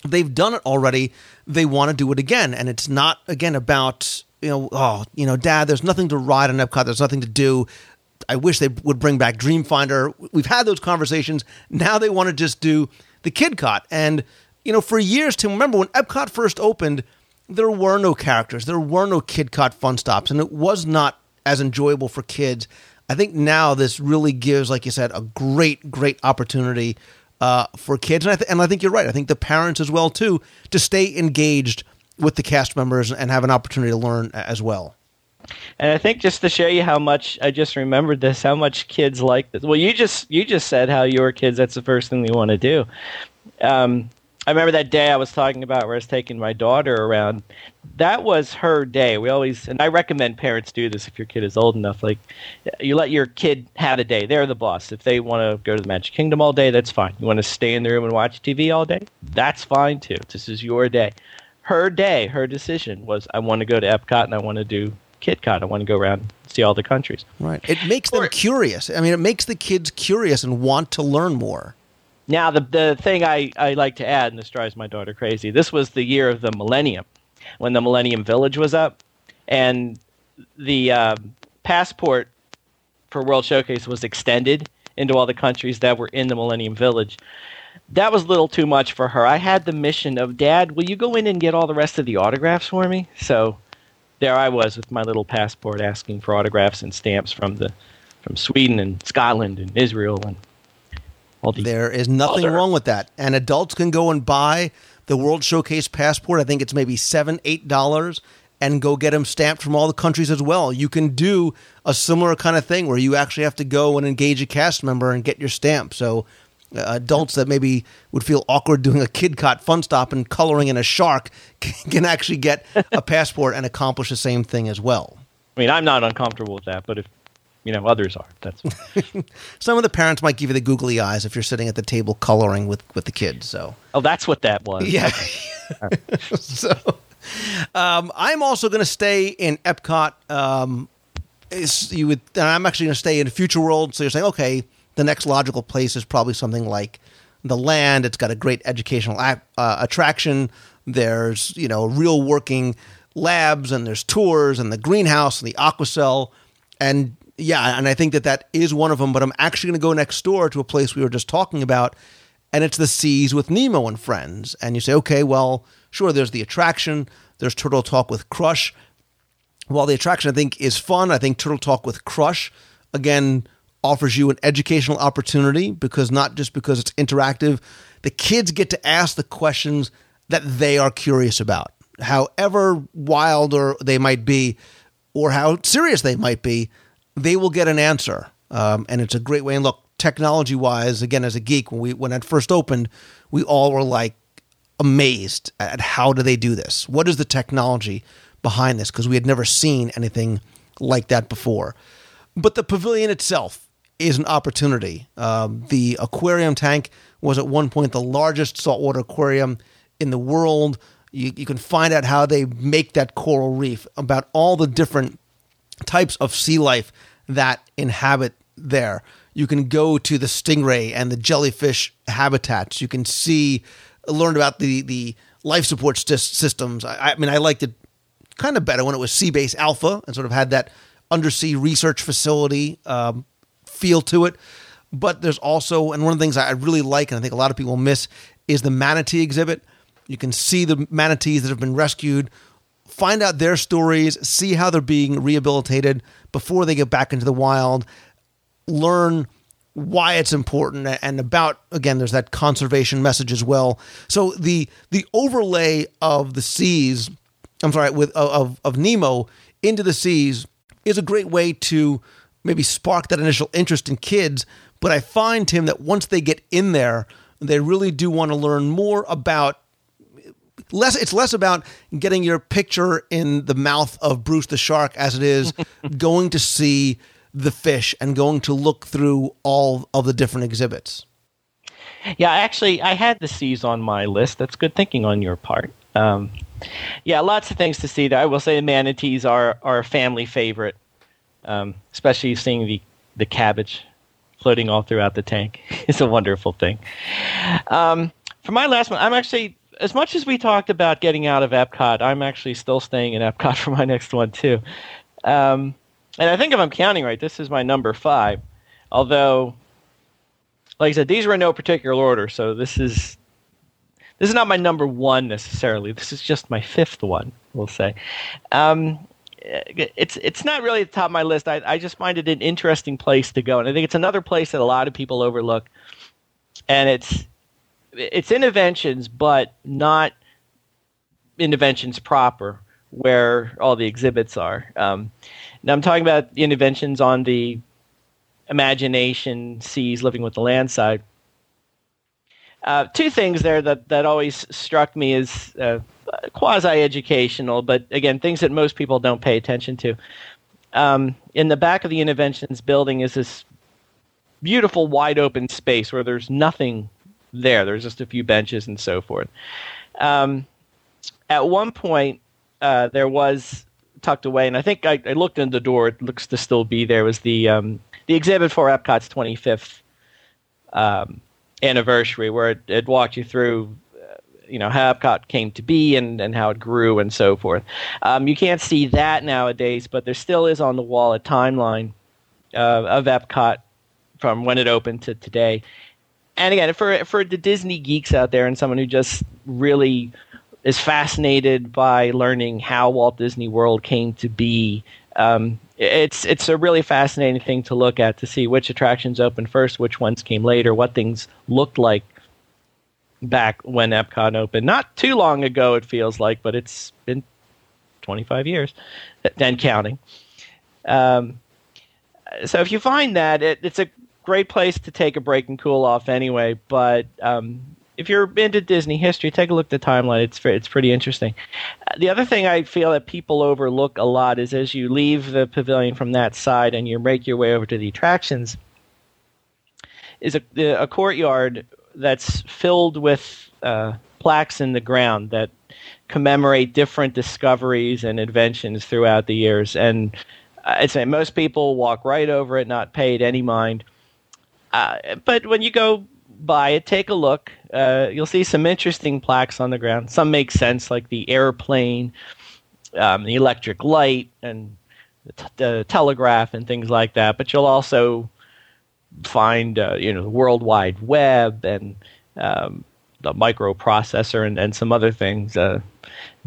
they've done it already, they want to do it again. And it's not again about you know, oh, you know, Dad, there's nothing to ride on Epcot. There's nothing to do. I wish they would bring back Dreamfinder. We've had those conversations. Now they want to just do the KidCot. And, you know, for years, Tim, remember when Epcot first opened, there were no characters. There were no KidCot fun stops. And it was not as enjoyable for kids. I think now this really gives, like you said, a great, great opportunity uh, for kids. And I, th- and I think you're right. I think the parents as well, too, to stay engaged with the cast members and have an opportunity to learn as well. And I think just to show you how much I just remembered this, how much kids like this. Well, you just you just said how your kids that's the first thing they want to do. Um, I remember that day I was talking about where I was taking my daughter around. That was her day. We always and I recommend parents do this if your kid is old enough. Like you let your kid have a day. They're the boss. If they want to go to the Magic Kingdom all day, that's fine. You want to stay in the room and watch TV all day? That's fine too. This is your day. Her day, her decision was I want to go to Epcot and I want to do KidCot. I want to go around and see all the countries. Right. It makes them curious. I mean, it makes the kids curious and want to learn more. Now, the the thing I, I like to add, and this drives my daughter crazy, this was the year of the Millennium, when the Millennium Village was up, and the uh, passport for World Showcase was extended into all the countries that were in the Millennium Village. That was a little too much for her. I had the mission of, Dad, will you go in and get all the rest of the autographs for me? So there I was with my little passport asking for autographs and stamps from the from Sweden and Scotland and Israel and There is nothing wrong with that. And adults can go and buy the World Showcase passport. I think it's maybe seven, eight dollars, and go get them stamped from all the countries as well. You can do a similar kind of thing where you actually have to go and engage a cast member and get your stamp. So. Uh, adults that maybe would feel awkward doing a KidCot fun stop and coloring in a shark can actually get a passport and accomplish the same thing as well. I mean, I'm not uncomfortable with that, but if you know others are. That's Some of the parents might give you the googly eyes if you're sitting at the table coloring with with the kids. So oh, that's what that was. yeah. so um, I'm also going to stay in Epcot. Um, is you would, and I'm actually going to stay in Future World. So you're saying, okay, the next logical place is probably something like the Land. It's got a great educational ac- uh, attraction. There's you know real working labs, and there's tours, and the greenhouse, and the aquacell, and yeah, and I think that that is one of them. But I'm actually going to go next door to a place we were just talking about, and it's the Seas with Nemo and friends. And you say, okay, well, sure, there's the attraction. There's Turtle Talk with Crush. While the attraction I think is fun, I think Turtle Talk with Crush again offers you an educational opportunity because not just because it's interactive, the kids get to ask the questions that they are curious about. However wild or they might be, or how serious they might be, they will get an answer. Um, and it's a great way. And look, technology wise, again, as a geek, when we when it first opened, we all were like amazed at how do they do this? What is the technology behind this? Because we had never seen anything like that before. But the pavilion itself is an opportunity. Um, the aquarium tank was at one point the largest saltwater aquarium in the world. You, you can find out how they make that coral reef, about all the different types of sea life that inhabit there. You can go to the stingray and the jellyfish habitats. You can see, learn about the the life support sys- systems. I, I mean, I liked it kind of better when it was Sea Base Alpha and sort of had that undersea research facility um, feel to it. But there's also, and one of the things I really like, and I think a lot of people miss, is the manatee exhibit. You can see the manatees that have been rescued, find out their stories, see how they're being rehabilitated before they get back into the wild, learn why it's important and about again there's that conservation message as well. So the the overlay of the seas i'm sorry with of of nemo into the seas is a great way to maybe spark that initial interest in kids but i find tim that once they get in there they really do want to learn more about less it's less about getting your picture in the mouth of Bruce the shark as it is going to see the fish and going to look through all of the different exhibits. Yeah, actually, I had the seas on my list. That's good thinking on your part. Um, yeah, lots of things to see there. I will say the manatees are, are a family favorite, um, especially seeing the, the cabbage floating all throughout the tank. it's a wonderful thing. Um, for my last one, I'm actually as much as we talked about getting out of Epcot, I'm actually still staying in Epcot for my next one too. Um, and I think if I'm counting right, this is my number five. Although, like I said, these were in no particular order, so this is this is not my number one necessarily. This is just my fifth one, we'll say. Um, it's it's not really at the top of my list. I, I just find it an interesting place to go, and I think it's another place that a lot of people overlook. And it's it's Innoventions, but not Innoventions proper, where all the exhibits are. Um, now I'm talking about the Innoventions on the imagination seas living with the land side. Uh, two things there that, that always struck me as uh, quasi educational, but again, things that most people don't pay attention to. Um, in the back of the Innoventions building is this beautiful wide open space where there's nothing there. There's just a few benches and so forth. Um, at one point, uh, there was tucked away, and I think I, I, looked in the door. It looks to still be there. Was the um, the exhibit for Epcot's 25th um, anniversary, where it, it, walked you through. Uh, you know how Epcot came to be and, and how it grew and so forth. Um, you can't see that nowadays, but there still is on the wall a timeline uh, of Epcot from when it opened to today and again, for for the Disney geeks out there and someone who just really is fascinated by learning how Walt Disney World came to be, um, it's it's a really fascinating thing to look at to see which attractions opened first, which ones came later, what things looked like back when Epcot opened. Not too long ago, it feels like, but it's been 25 years and counting. Um, so if you find that, it, it's a great place to take a break and cool off anyway. But um, if you're into Disney history, take a look at the timeline. It's it's pretty interesting. Uh, the other thing I feel that people overlook a lot is as you leave the pavilion from that side and you make your way over to the attractions, is a, a courtyard that's filled with uh, plaques in the ground that commemorate different discoveries and inventions throughout the years. And I'd say most people walk right over it, not paid any mind. Uh, but when you go by it, take a look. Uh, you'll see some interesting plaques on the ground. Some make sense, like the airplane, um, the electric light, and the, t- the, telegraph, and things like that. But you'll also find, uh, you know, the World Wide Web and um, the microprocessor and, and some other things. Uh,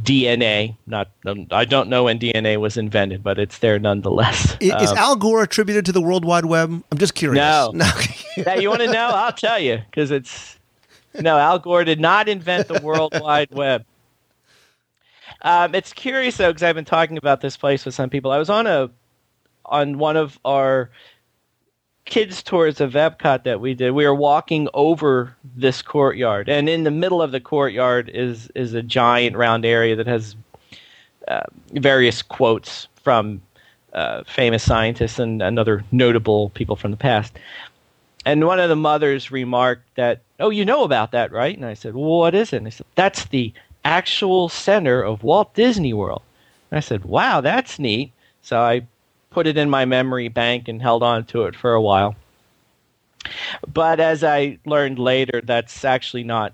DNA. Not, I don't know when DNA was invented, but it's there nonetheless. Is, um, is Al Gore attributed to the World Wide Web? I'm just curious. No. no. now, you want to know? I'll tell you because it's no. Al Gore did not invent the World Wide Web. Um, it's curious though because I've been talking about this place with some people. I was on a on one of our kids tours of Epcot that we did, we were walking over this courtyard, and in the middle of the courtyard is is a giant round area that has uh, various quotes from uh, famous scientists and, and other notable people from the past. And one of the mothers remarked that, "Oh, you know about that, right?" And I said, well, "What is it?" And said, "That's the actual center of Walt Disney World." And I said, "Wow, that's neat." So I put it in my memory bank and held on to it for a while. But as I learned later, that's actually not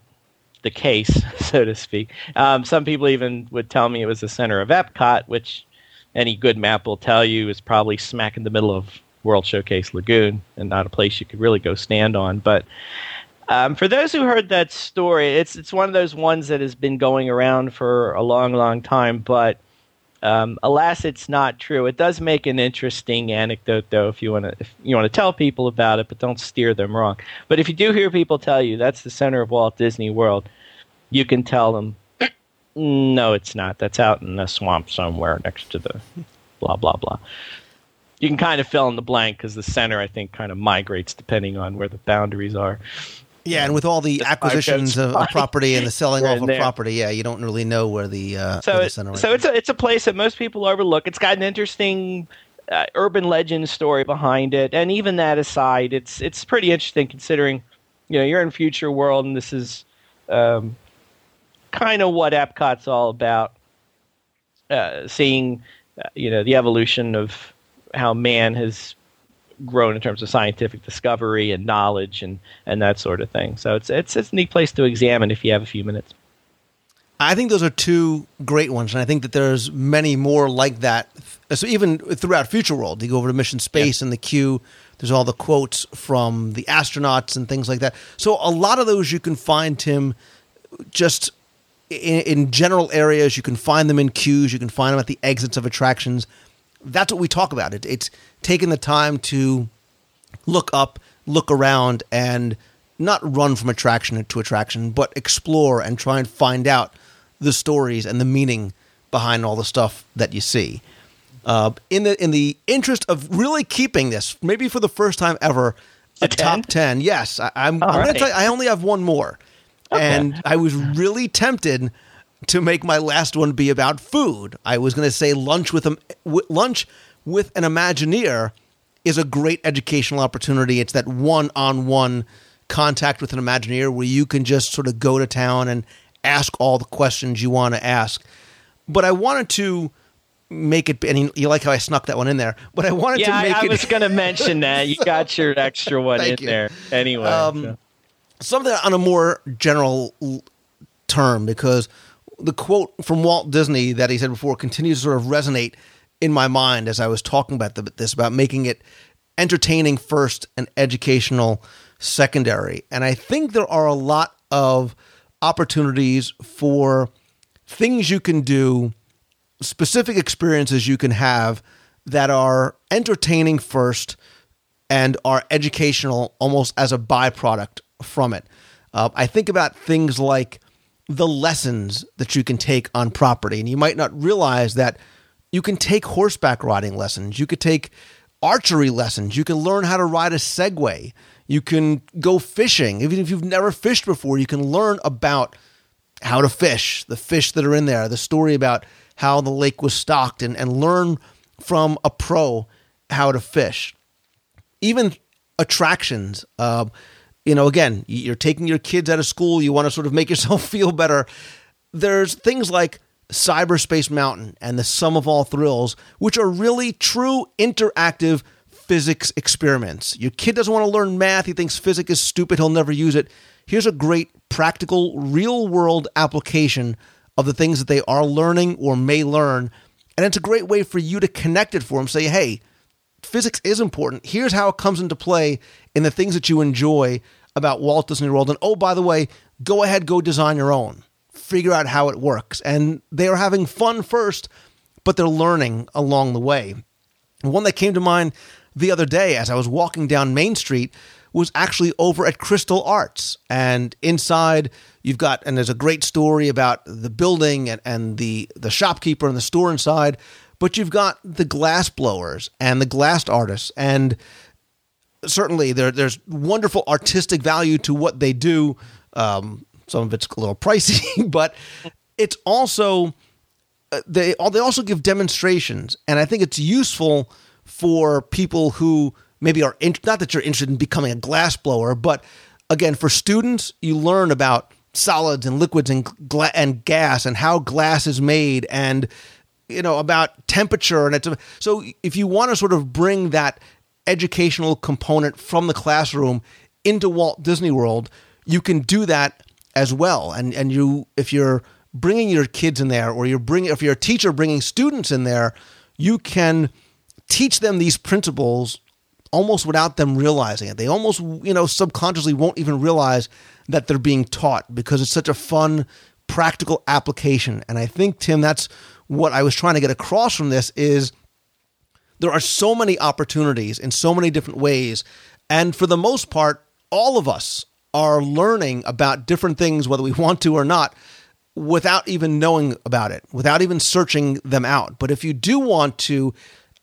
the case, so to speak. Um, some people even would tell me it was the center of Epcot, which any good map will tell you is probably smack in the middle of World Showcase Lagoon and not a place you could really go stand on. But um, for those who heard that story, it's it's one of those ones that has been going around for a long, long time, but um, alas, it's not true. It does make an interesting anecdote, though, if you want to if you want to tell people about it, but don't steer them wrong. But if you do hear people tell you that's the center of Walt Disney World, you can tell them, no, it's not. That's out in a swamp somewhere next to the blah blah blah. You can kind of fill in the blank because the center, I think, kind of migrates depending on where the boundaries are. Yeah, and with all the acquisitions of, of, property and the selling off of there. property, yeah, you don't really know where the uh, so where the center. so it's a it's a place that most people overlook. It's got an interesting uh, urban legend story behind it, and even that aside, it's it's pretty interesting considering you know you're in future world, and this is um, kind of what Epcot's all about. Uh, seeing uh, you know the evolution of how man has grown in terms of scientific discovery and knowledge and, and that sort of thing. So it's, it's it's a neat place to examine if you have a few minutes. I think those are two great ones, and I think that there's many more like that. So even throughout Future World, you go over to Mission Space yeah. and the queue. There's all the quotes from the astronauts and things like that. So a lot of those you can find Tim just in, in general areas. You can find them in queues. You can find them at the exits of attractions that's what we talk about. It, it's taking the time to look up, look around, and not run from attraction to attraction, but explore and try and find out the stories and the meaning behind all the stuff that you see. Uh, in the in the interest of really keeping this, maybe for the first time ever, a, a top ten. Yes, I, am I'm, I'm right. going to tell you. I only have one more, okay. and I was really tempted to make my last one be about food. I was going to say lunch with a lunch with an Imagineer is a great educational opportunity. It's that one-on-one contact with an Imagineer where you can just sort of go to town and ask all the questions you want to ask. But I wanted to make it and you like how I snuck that one in there but I wanted yeah, to make I, I was going to mention that you got your extra one in you. there anyway um, so. something on a more general term because the quote from Walt Disney that he said before continues to sort of resonate in my mind as I was talking about the, this about making it entertaining first and educational secondary. And I think there are a lot of opportunities for things you can do, specific experiences you can have that are entertaining first and are educational almost as a byproduct from it. Uh, I think about things like the lessons that you can take on property. And you might not realize that you can take horseback riding lessons. You could take archery lessons. You can learn how to ride a Segway. You can go fishing. Even if you've never fished before, you can learn about how to fish, the fish that are in there, the story about how the lake was stocked, and, and learn from a pro how to fish. Even attractions. Uh, you know, again, you're taking your kids out of school, you want to sort of make yourself feel better. There's things like Cyberspace Mountain and the Sum of All Thrills, which are really true interactive physics experiments. Your kid doesn't want to learn math, he thinks physics is stupid, he'll never use it. Here's a great practical, real world application of the things that they are learning or may learn. And it's a great way for you to connect it for them. Say, hey, physics is important. Here's how it comes into play in the things that you enjoy about Walt Disney World. And oh, by the way, go ahead, go design your own. Figure out how it works. And they are having fun first, but they're learning along the way. One that came to mind the other day as I was walking down Main Street was actually over at Crystal Arts. And inside, you've got, and there's a great story about the building and, and the, the shopkeeper and the store inside, but you've got the glass blowers and the glass artists. And certainly there, there's wonderful artistic value to what they do. Um, some of it's a little pricey, but it's also, uh, they, they also give demonstrations. And I think it's useful for people who maybe are in, not that you're interested in becoming a glass blower, but again, for students, you learn about solids and liquids and gla- and gas and how glass is made and you know about temperature and it's so if you want to sort of bring that educational component from the classroom into Walt Disney World, you can do that as well. And and you if you're bringing your kids in there or you're bringing if you're a teacher bringing students in there, you can teach them these principles almost without them realizing it. They almost, you know, subconsciously won't even realize that they're being taught because it's such a fun, practical application. And I think, Tim, that's what I was trying to get across from this is there are so many opportunities in so many different ways. And for the most part, all of us are learning about different things, whether we want to or not, without even knowing about it, without even searching them out. But if you do want to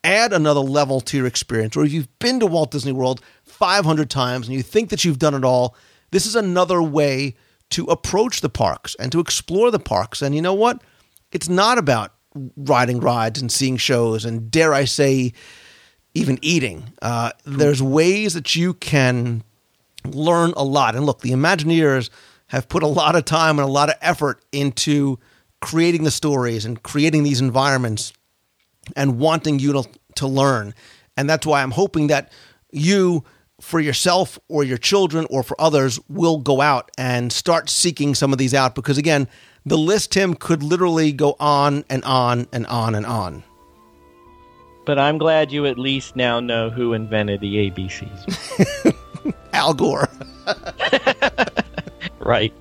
add another level to your experience, or if you've been to Walt Disney World 500 times and you think that you've done it all, this is another way to approach the parks and to explore the parks. And you know what? It's not about riding rides and seeing shows and, dare I say, even eating. Uh, there's ways that you can learn a lot. And look, the Imagineers have put a lot of time and a lot of effort into creating the stories and creating these environments and wanting you to, to learn. And that's why I'm hoping that you, for yourself or your children or for others, will go out and start seeking some of these out. Because again, the list, Tim, could literally go on and on and on and on. But I'm glad you at least now know who invented the ABCs. Al Gore. right.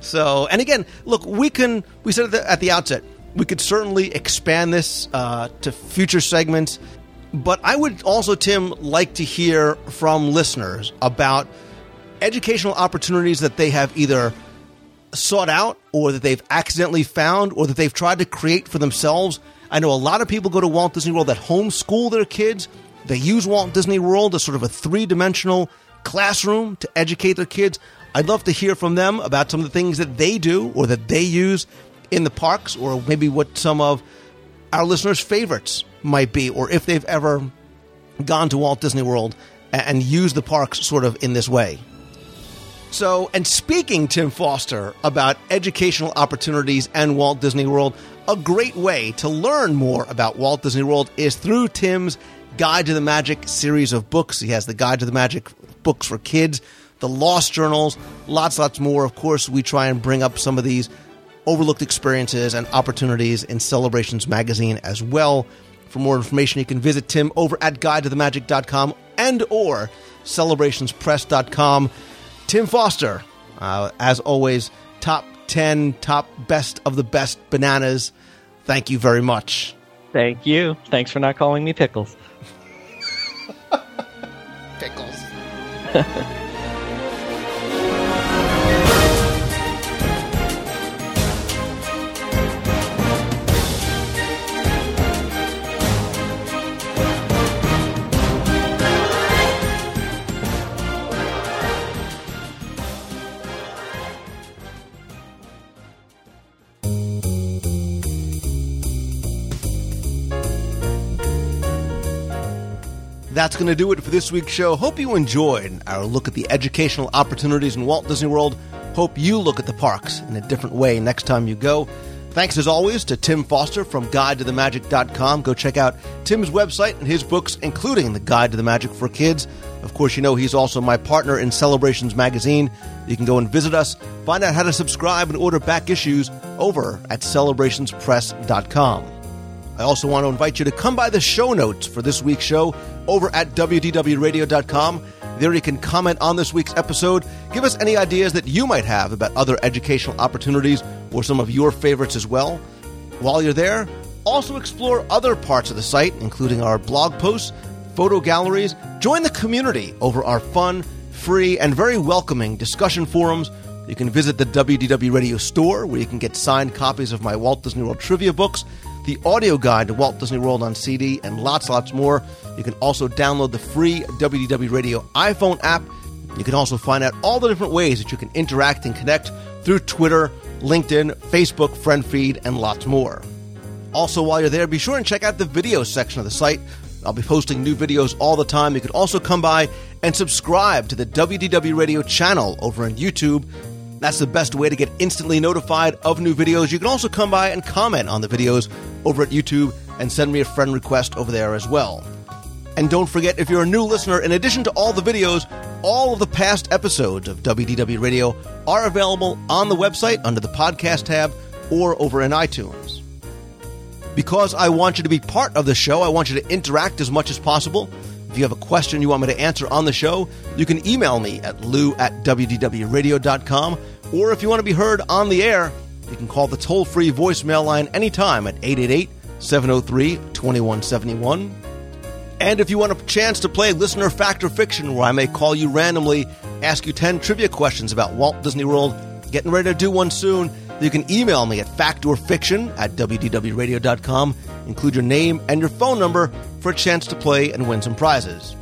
So, and again, look, we can, we said at the, at the outset, we could certainly expand this uh, to future segments. But I would also, Tim, like to hear from listeners about educational opportunities that they have either sought out or that they've accidentally found or that they've tried to create for themselves. I know a lot of people go to Walt Disney World that homeschool their kids. They use Walt Disney World as sort of a three dimensional classroom to educate their kids. I'd love to hear from them about some of the things that they do or that they use in the parks, or maybe what some of our listeners' favorites might be, or if they've ever gone to Walt Disney World and used the parks sort of in this way. So, and speaking, Tim Foster, about educational opportunities and Walt Disney World, a great way to learn more about Walt Disney World is through Tim's Guide to the Magic series of books. He has the Guide to the Magic books for kids, the Lost Journals, lots, lots more. Of course, we try and bring up some of these overlooked experiences and opportunities in Celebrations Magazine as well. For more information, you can visit Tim over at guidetothemagic.com and or celebrationspress.com. Tim Foster, uh, as always, top 10, top best of the best bananas. Thank you very much. Thank you. Thanks for not calling me Pickles. Pickles. That's going to do it for this week's show. Hope you enjoyed our look at the educational opportunities in Walt Disney World. Hope you look at the parks in a different way next time you go. Thanks as always to Tim Foster from GuideToTheMagic.com. Go check out Tim's website and his books, including The Guide to the Magic for Kids. Of course, you know he's also my partner in Celebrations Magazine. You can go and visit us, find out how to subscribe and order back issues over at celebrationspress.com. I also want to invite you to come by the show notes for this week's show over at wdwradio.com. There you can comment on this week's episode, give us any ideas that you might have about other educational opportunities or some of your favorites as well. While you're there, also explore other parts of the site, including our blog posts, photo galleries. Join the community over our fun, free, and very welcoming discussion forums. You can visit the WDW Radio store where you can get signed copies of my Walt Disney World trivia books the audio guide to Walt Disney World on CD, and lots, lots more. You can also download the free WDW Radio iPhone app. You can also find out all the different ways that you can interact and connect through Twitter, LinkedIn, Facebook, FriendFeed, and lots more. Also, while you're there, be sure and check out the video section of the site. I'll be posting new videos all the time. You can also come by and subscribe to the WDW Radio channel over on YouTube that's the best way to get instantly notified of new videos. You can also come by and comment on the videos over at YouTube and send me a friend request over there as well. And don't forget, if you're a new listener, in addition to all the videos, all of the past episodes of WDW Radio are available on the website under the podcast tab or over in iTunes. Because I want you to be part of the show, I want you to interact as much as possible. If you have a question you want me to answer on the show, you can email me at lou at wdwradio.com or if you want to be heard on the air, you can call the toll free voicemail line anytime at 888 703 2171. And if you want a chance to play listener fact or fiction, where I may call you randomly, ask you 10 trivia questions about Walt Disney World, getting ready to do one soon, you can email me at factorfiction at wdwradio.com. Include your name and your phone number for a chance to play and win some prizes.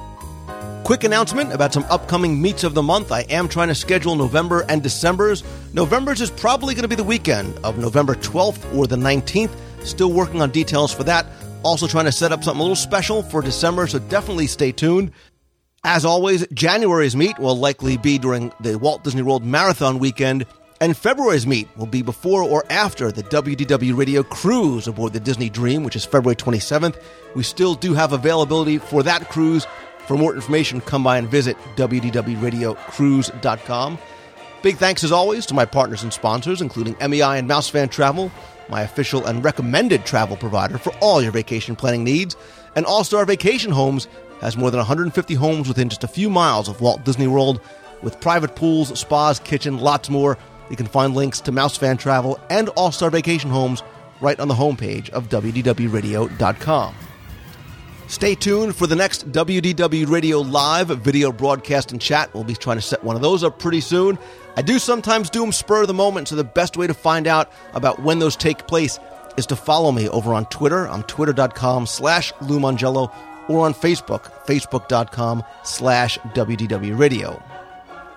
Quick announcement about some upcoming meets of the month. I am trying to schedule November and December's. November's is probably going to be the weekend of November 12th or the 19th. Still working on details for that. Also trying to set up something a little special for December, so definitely stay tuned. As always, January's meet will likely be during the Walt Disney World Marathon weekend, and February's meet will be before or after the WDW Radio cruise aboard the Disney Dream, which is February 27th. We still do have availability for that cruise for more information, come by and visit wdwradiocruise.com. Big thanks, as always, to my partners and sponsors, including MEI and Mousefan Travel, my official and recommended travel provider for all your vacation planning needs. And All Star Vacation Homes has more than 150 homes within just a few miles of Walt Disney World, with private pools, spas, kitchen, lots more. You can find links to Mousefan Travel and All Star Vacation Homes right on the homepage of wdwradio.com. Stay tuned for the next WDW Radio Live video broadcast and chat. We'll be trying to set one of those up pretty soon. I do sometimes do them spur of the moment, so the best way to find out about when those take place is to follow me over on Twitter. I'm twitter.com slash lumongello or on Facebook, facebook.com slash WDW Radio.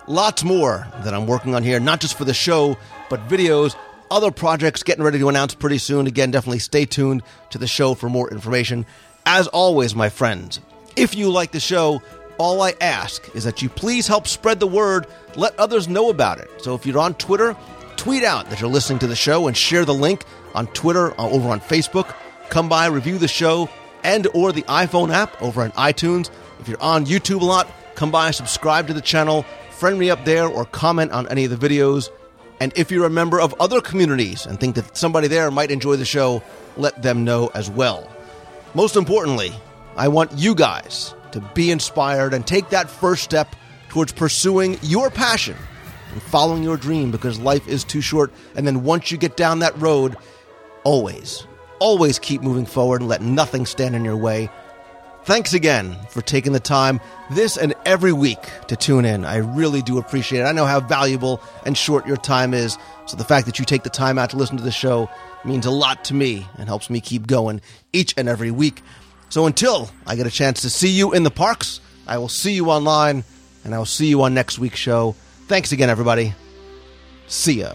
Lots more that I'm working on here, not just for the show, but videos, other projects getting ready to announce pretty soon. Again, definitely stay tuned to the show for more information. As always, my friends, if you like the show, all I ask is that you please help spread the word, let others know about it. So if you're on Twitter, tweet out that you're listening to the show and share the link on Twitter or uh, over on Facebook. Come by, review the show and or the iPhone app over on iTunes. If you're on YouTube a lot, come by, subscribe to the channel, friend me up there or comment on any of the videos. And if you're a member of other communities and think that somebody there might enjoy the show, let them know as well. Most importantly, I want you guys to be inspired and take that first step towards pursuing your passion and following your dream because life is too short. And then once you get down that road, always, always keep moving forward and let nothing stand in your way. Thanks again for taking the time this and every week to tune in. I really do appreciate it. I know how valuable and short your time is. So the fact that you take the time out to listen to the show means a lot to me and helps me keep going each and every week. So until I get a chance to see you in the parks, I will see you online and I will see you on next week's show. Thanks again, everybody. See ya.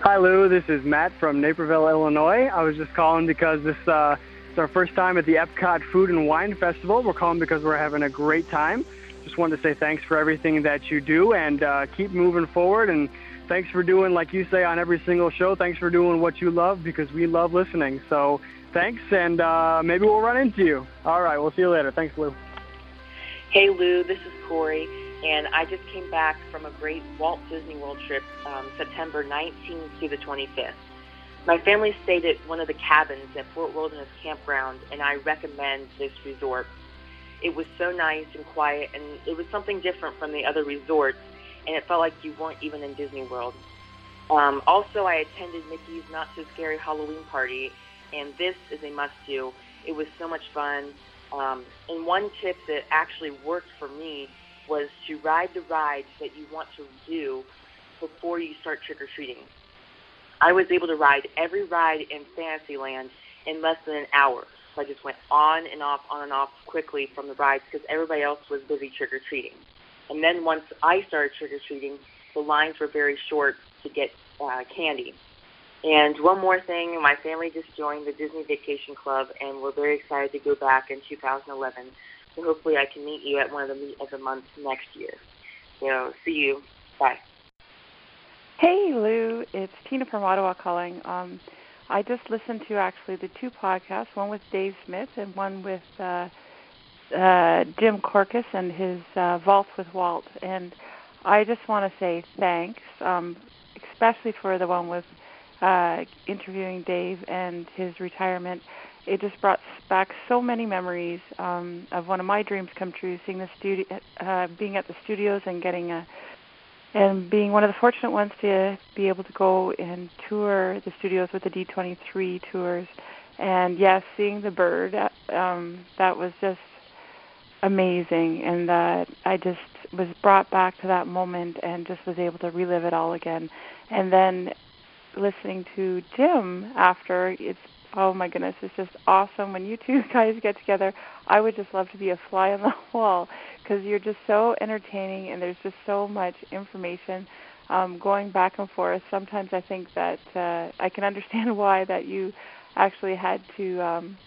Hi, Lou. This is Matt from Naperville, Illinois. I was just calling because this uh, It's our first time at the Epcot Food and Wine Festival. We're calling because we're having a great time. Just wanted to say thanks for everything that you do and uh, keep moving forward. And thanks for doing, like you say on every single show, thanks for doing what you love because we love listening. So thanks, and uh, maybe we'll run into you. All right, we'll see you later. Thanks, Lou. Hey, Lou, this is Corey, and I just came back from a great Walt Disney World trip um, September 19th to the 25th. My family stayed at one of the cabins at Fort Wilderness Campground, and I recommend this resort. It was so nice and quiet, and it was something different from the other resorts, and it felt like you weren't even in Disney World. Um, also, I attended Mickey's Not So Scary Halloween Party, and this is a must-do. It was so much fun. Um, and one tip that actually worked for me was to ride the rides that you want to do before you start trick-or-treating. I was able to ride every ride in Fantasyland in less than an hour. So I just went on and off, on and off quickly from the rides because everybody else was busy trick or treating. And then once I started trick or treating, the lines were very short to get uh, candy. And one more thing, my family just joined the Disney Vacation Club, and we're very excited to go back in 2011. So hopefully, I can meet you at one of the meet of the month next year. So see you. Bye. Hey Lou, it's Tina from Ottawa calling. Um, I just listened to actually the two podcasts, one with Dave Smith and one with uh, uh, Jim Korkis and his uh, Vault with Walt. And I just want to say thanks, um, especially for the one with uh, interviewing Dave and his retirement. It just brought back so many memories um, of one of my dreams come true, seeing the studio, uh, being at the studios and getting a and being one of the fortunate ones to be able to go and tour the studios with the D23 tours. And yes, seeing the bird, um, that was just amazing. And that I just was brought back to that moment and just was able to relive it all again. And then listening to Jim after, it's oh my goodness, it's just awesome when you two guys get together. I would just love to be a fly on the wall because you're just so entertaining and there's just so much information um, going back and forth. Sometimes I think that uh, I can understand why that you actually had to um,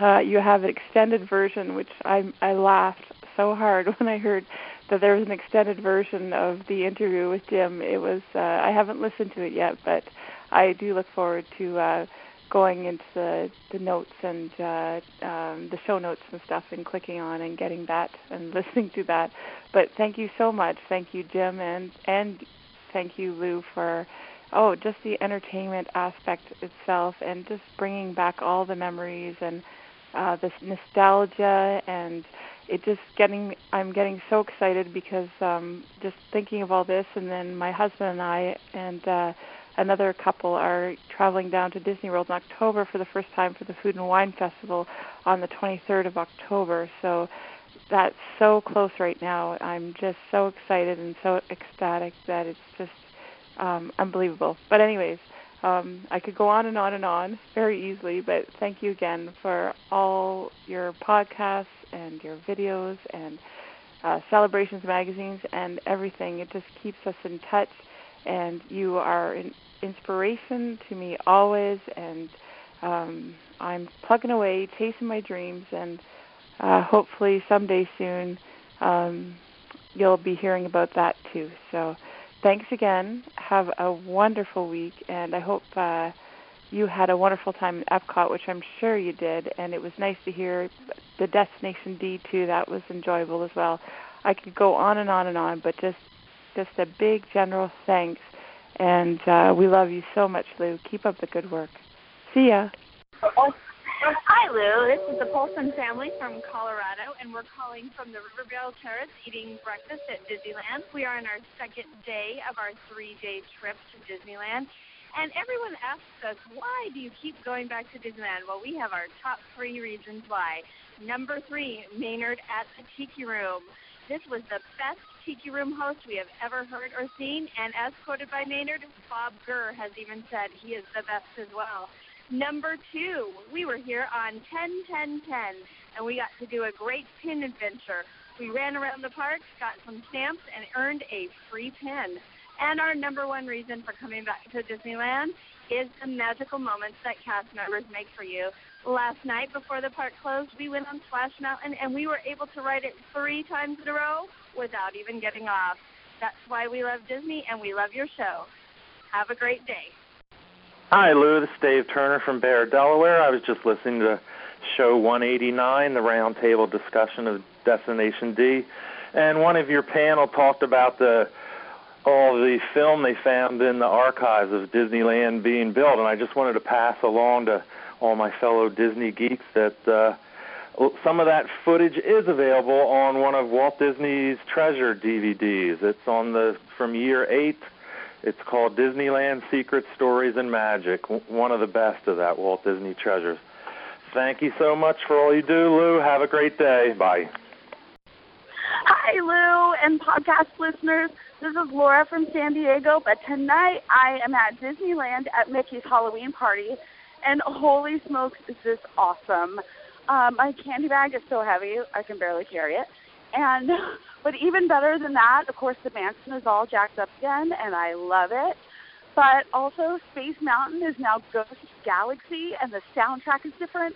uh, you have an extended version, which I I laughed so hard when I heard that there was an extended version of the interview with Jim. It was uh, I haven't listened to it yet, but I do look forward to. Uh, going into the, the notes and uh, um, the show notes and stuff and clicking on and getting that and listening to that. But thank you so much. Thank you, Jim, and and thank you, Lou, for oh just the entertainment aspect itself and just bringing back all the memories and uh, this nostalgia and it just getting I'm getting so excited because um, just thinking of all this and then my husband and I and uh, another couple are traveling down to Disney World in October for the first time for the Food and Wine Festival on the 23rd of October. So that's so close right now. I'm just so excited and so ecstatic that it's just um, unbelievable. But anyways, um, I could go on and on and on very easily, but thank you again for all your podcasts and your videos and uh, celebrations magazines and everything. It just keeps us in touch, and you are an inspiration to me always, and um, I'm plugging away, chasing my dreams, and uh, hopefully someday soon um, you'll be hearing about that too. So thanks again. Have a wonderful week, and I hope uh, you had a wonderful time at Epcot, which I'm sure you did, and it was nice to hear the Destination D too. That was enjoyable as well. I could go on and on and on, but just just a big general thanks and uh, we love you so much, Lou. Keep up the good work. See ya. Hi, Lou. This is the Polson family from Colorado, and we're calling from the River Belle Terrace eating breakfast at Disneyland. We are on our second day of our three day trip to Disneyland. And everyone asks us, why do you keep going back to Disneyland? Well, we have our top three reasons why. Number three, Maynard at the Tiki Room. This was the best Tiki Room host we have ever heard or seen, and as quoted by Maynard, Bob Gurr has even said he is the best as well. Number two, we were here on 10 10 10, and we got to do a great pin adventure. We ran around the park, got some stamps, and earned a free pin. And our number one reason for coming back to Disneyland is the magical moments that cast members make for you. Last night before the park closed, we went on Splash Mountain and we were able to ride it three times in a row without even getting off. That's why we love Disney and we love your show. Have a great day. Hi, Lou. This is Dave Turner from Bear, Delaware. I was just listening to show 189, the roundtable discussion of Destination D, and one of your panel talked about the all the film they found in the archives of Disneyland being built, and I just wanted to pass along to all my fellow Disney geeks that uh, some of that footage is available on one of Walt Disney's treasure DVDs. It's on the from year eight. It's called Disneyland Secret Stories and Magic, one of the best of that Walt Disney treasures. Thank you so much for all you do, Lou. Have a great day. Bye. Hi, Lou and podcast listeners. This is Laura from San Diego, but tonight I am at Disneyland at Mickey's Halloween party, and holy smokes, is this awesome! Um, my candy bag is so heavy I can barely carry it, and but even better than that, of course, the Mansion is all jacked up again, and I love it. But also, Space Mountain is now Ghost Galaxy, and the soundtrack is different,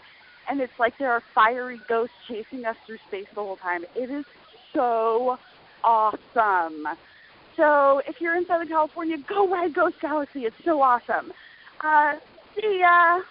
and it's like there are fiery ghosts chasing us through space the whole time. It is so awesome. So if you're in Southern California, go ride Ghost Galaxy. It's so awesome. Uh, see ya.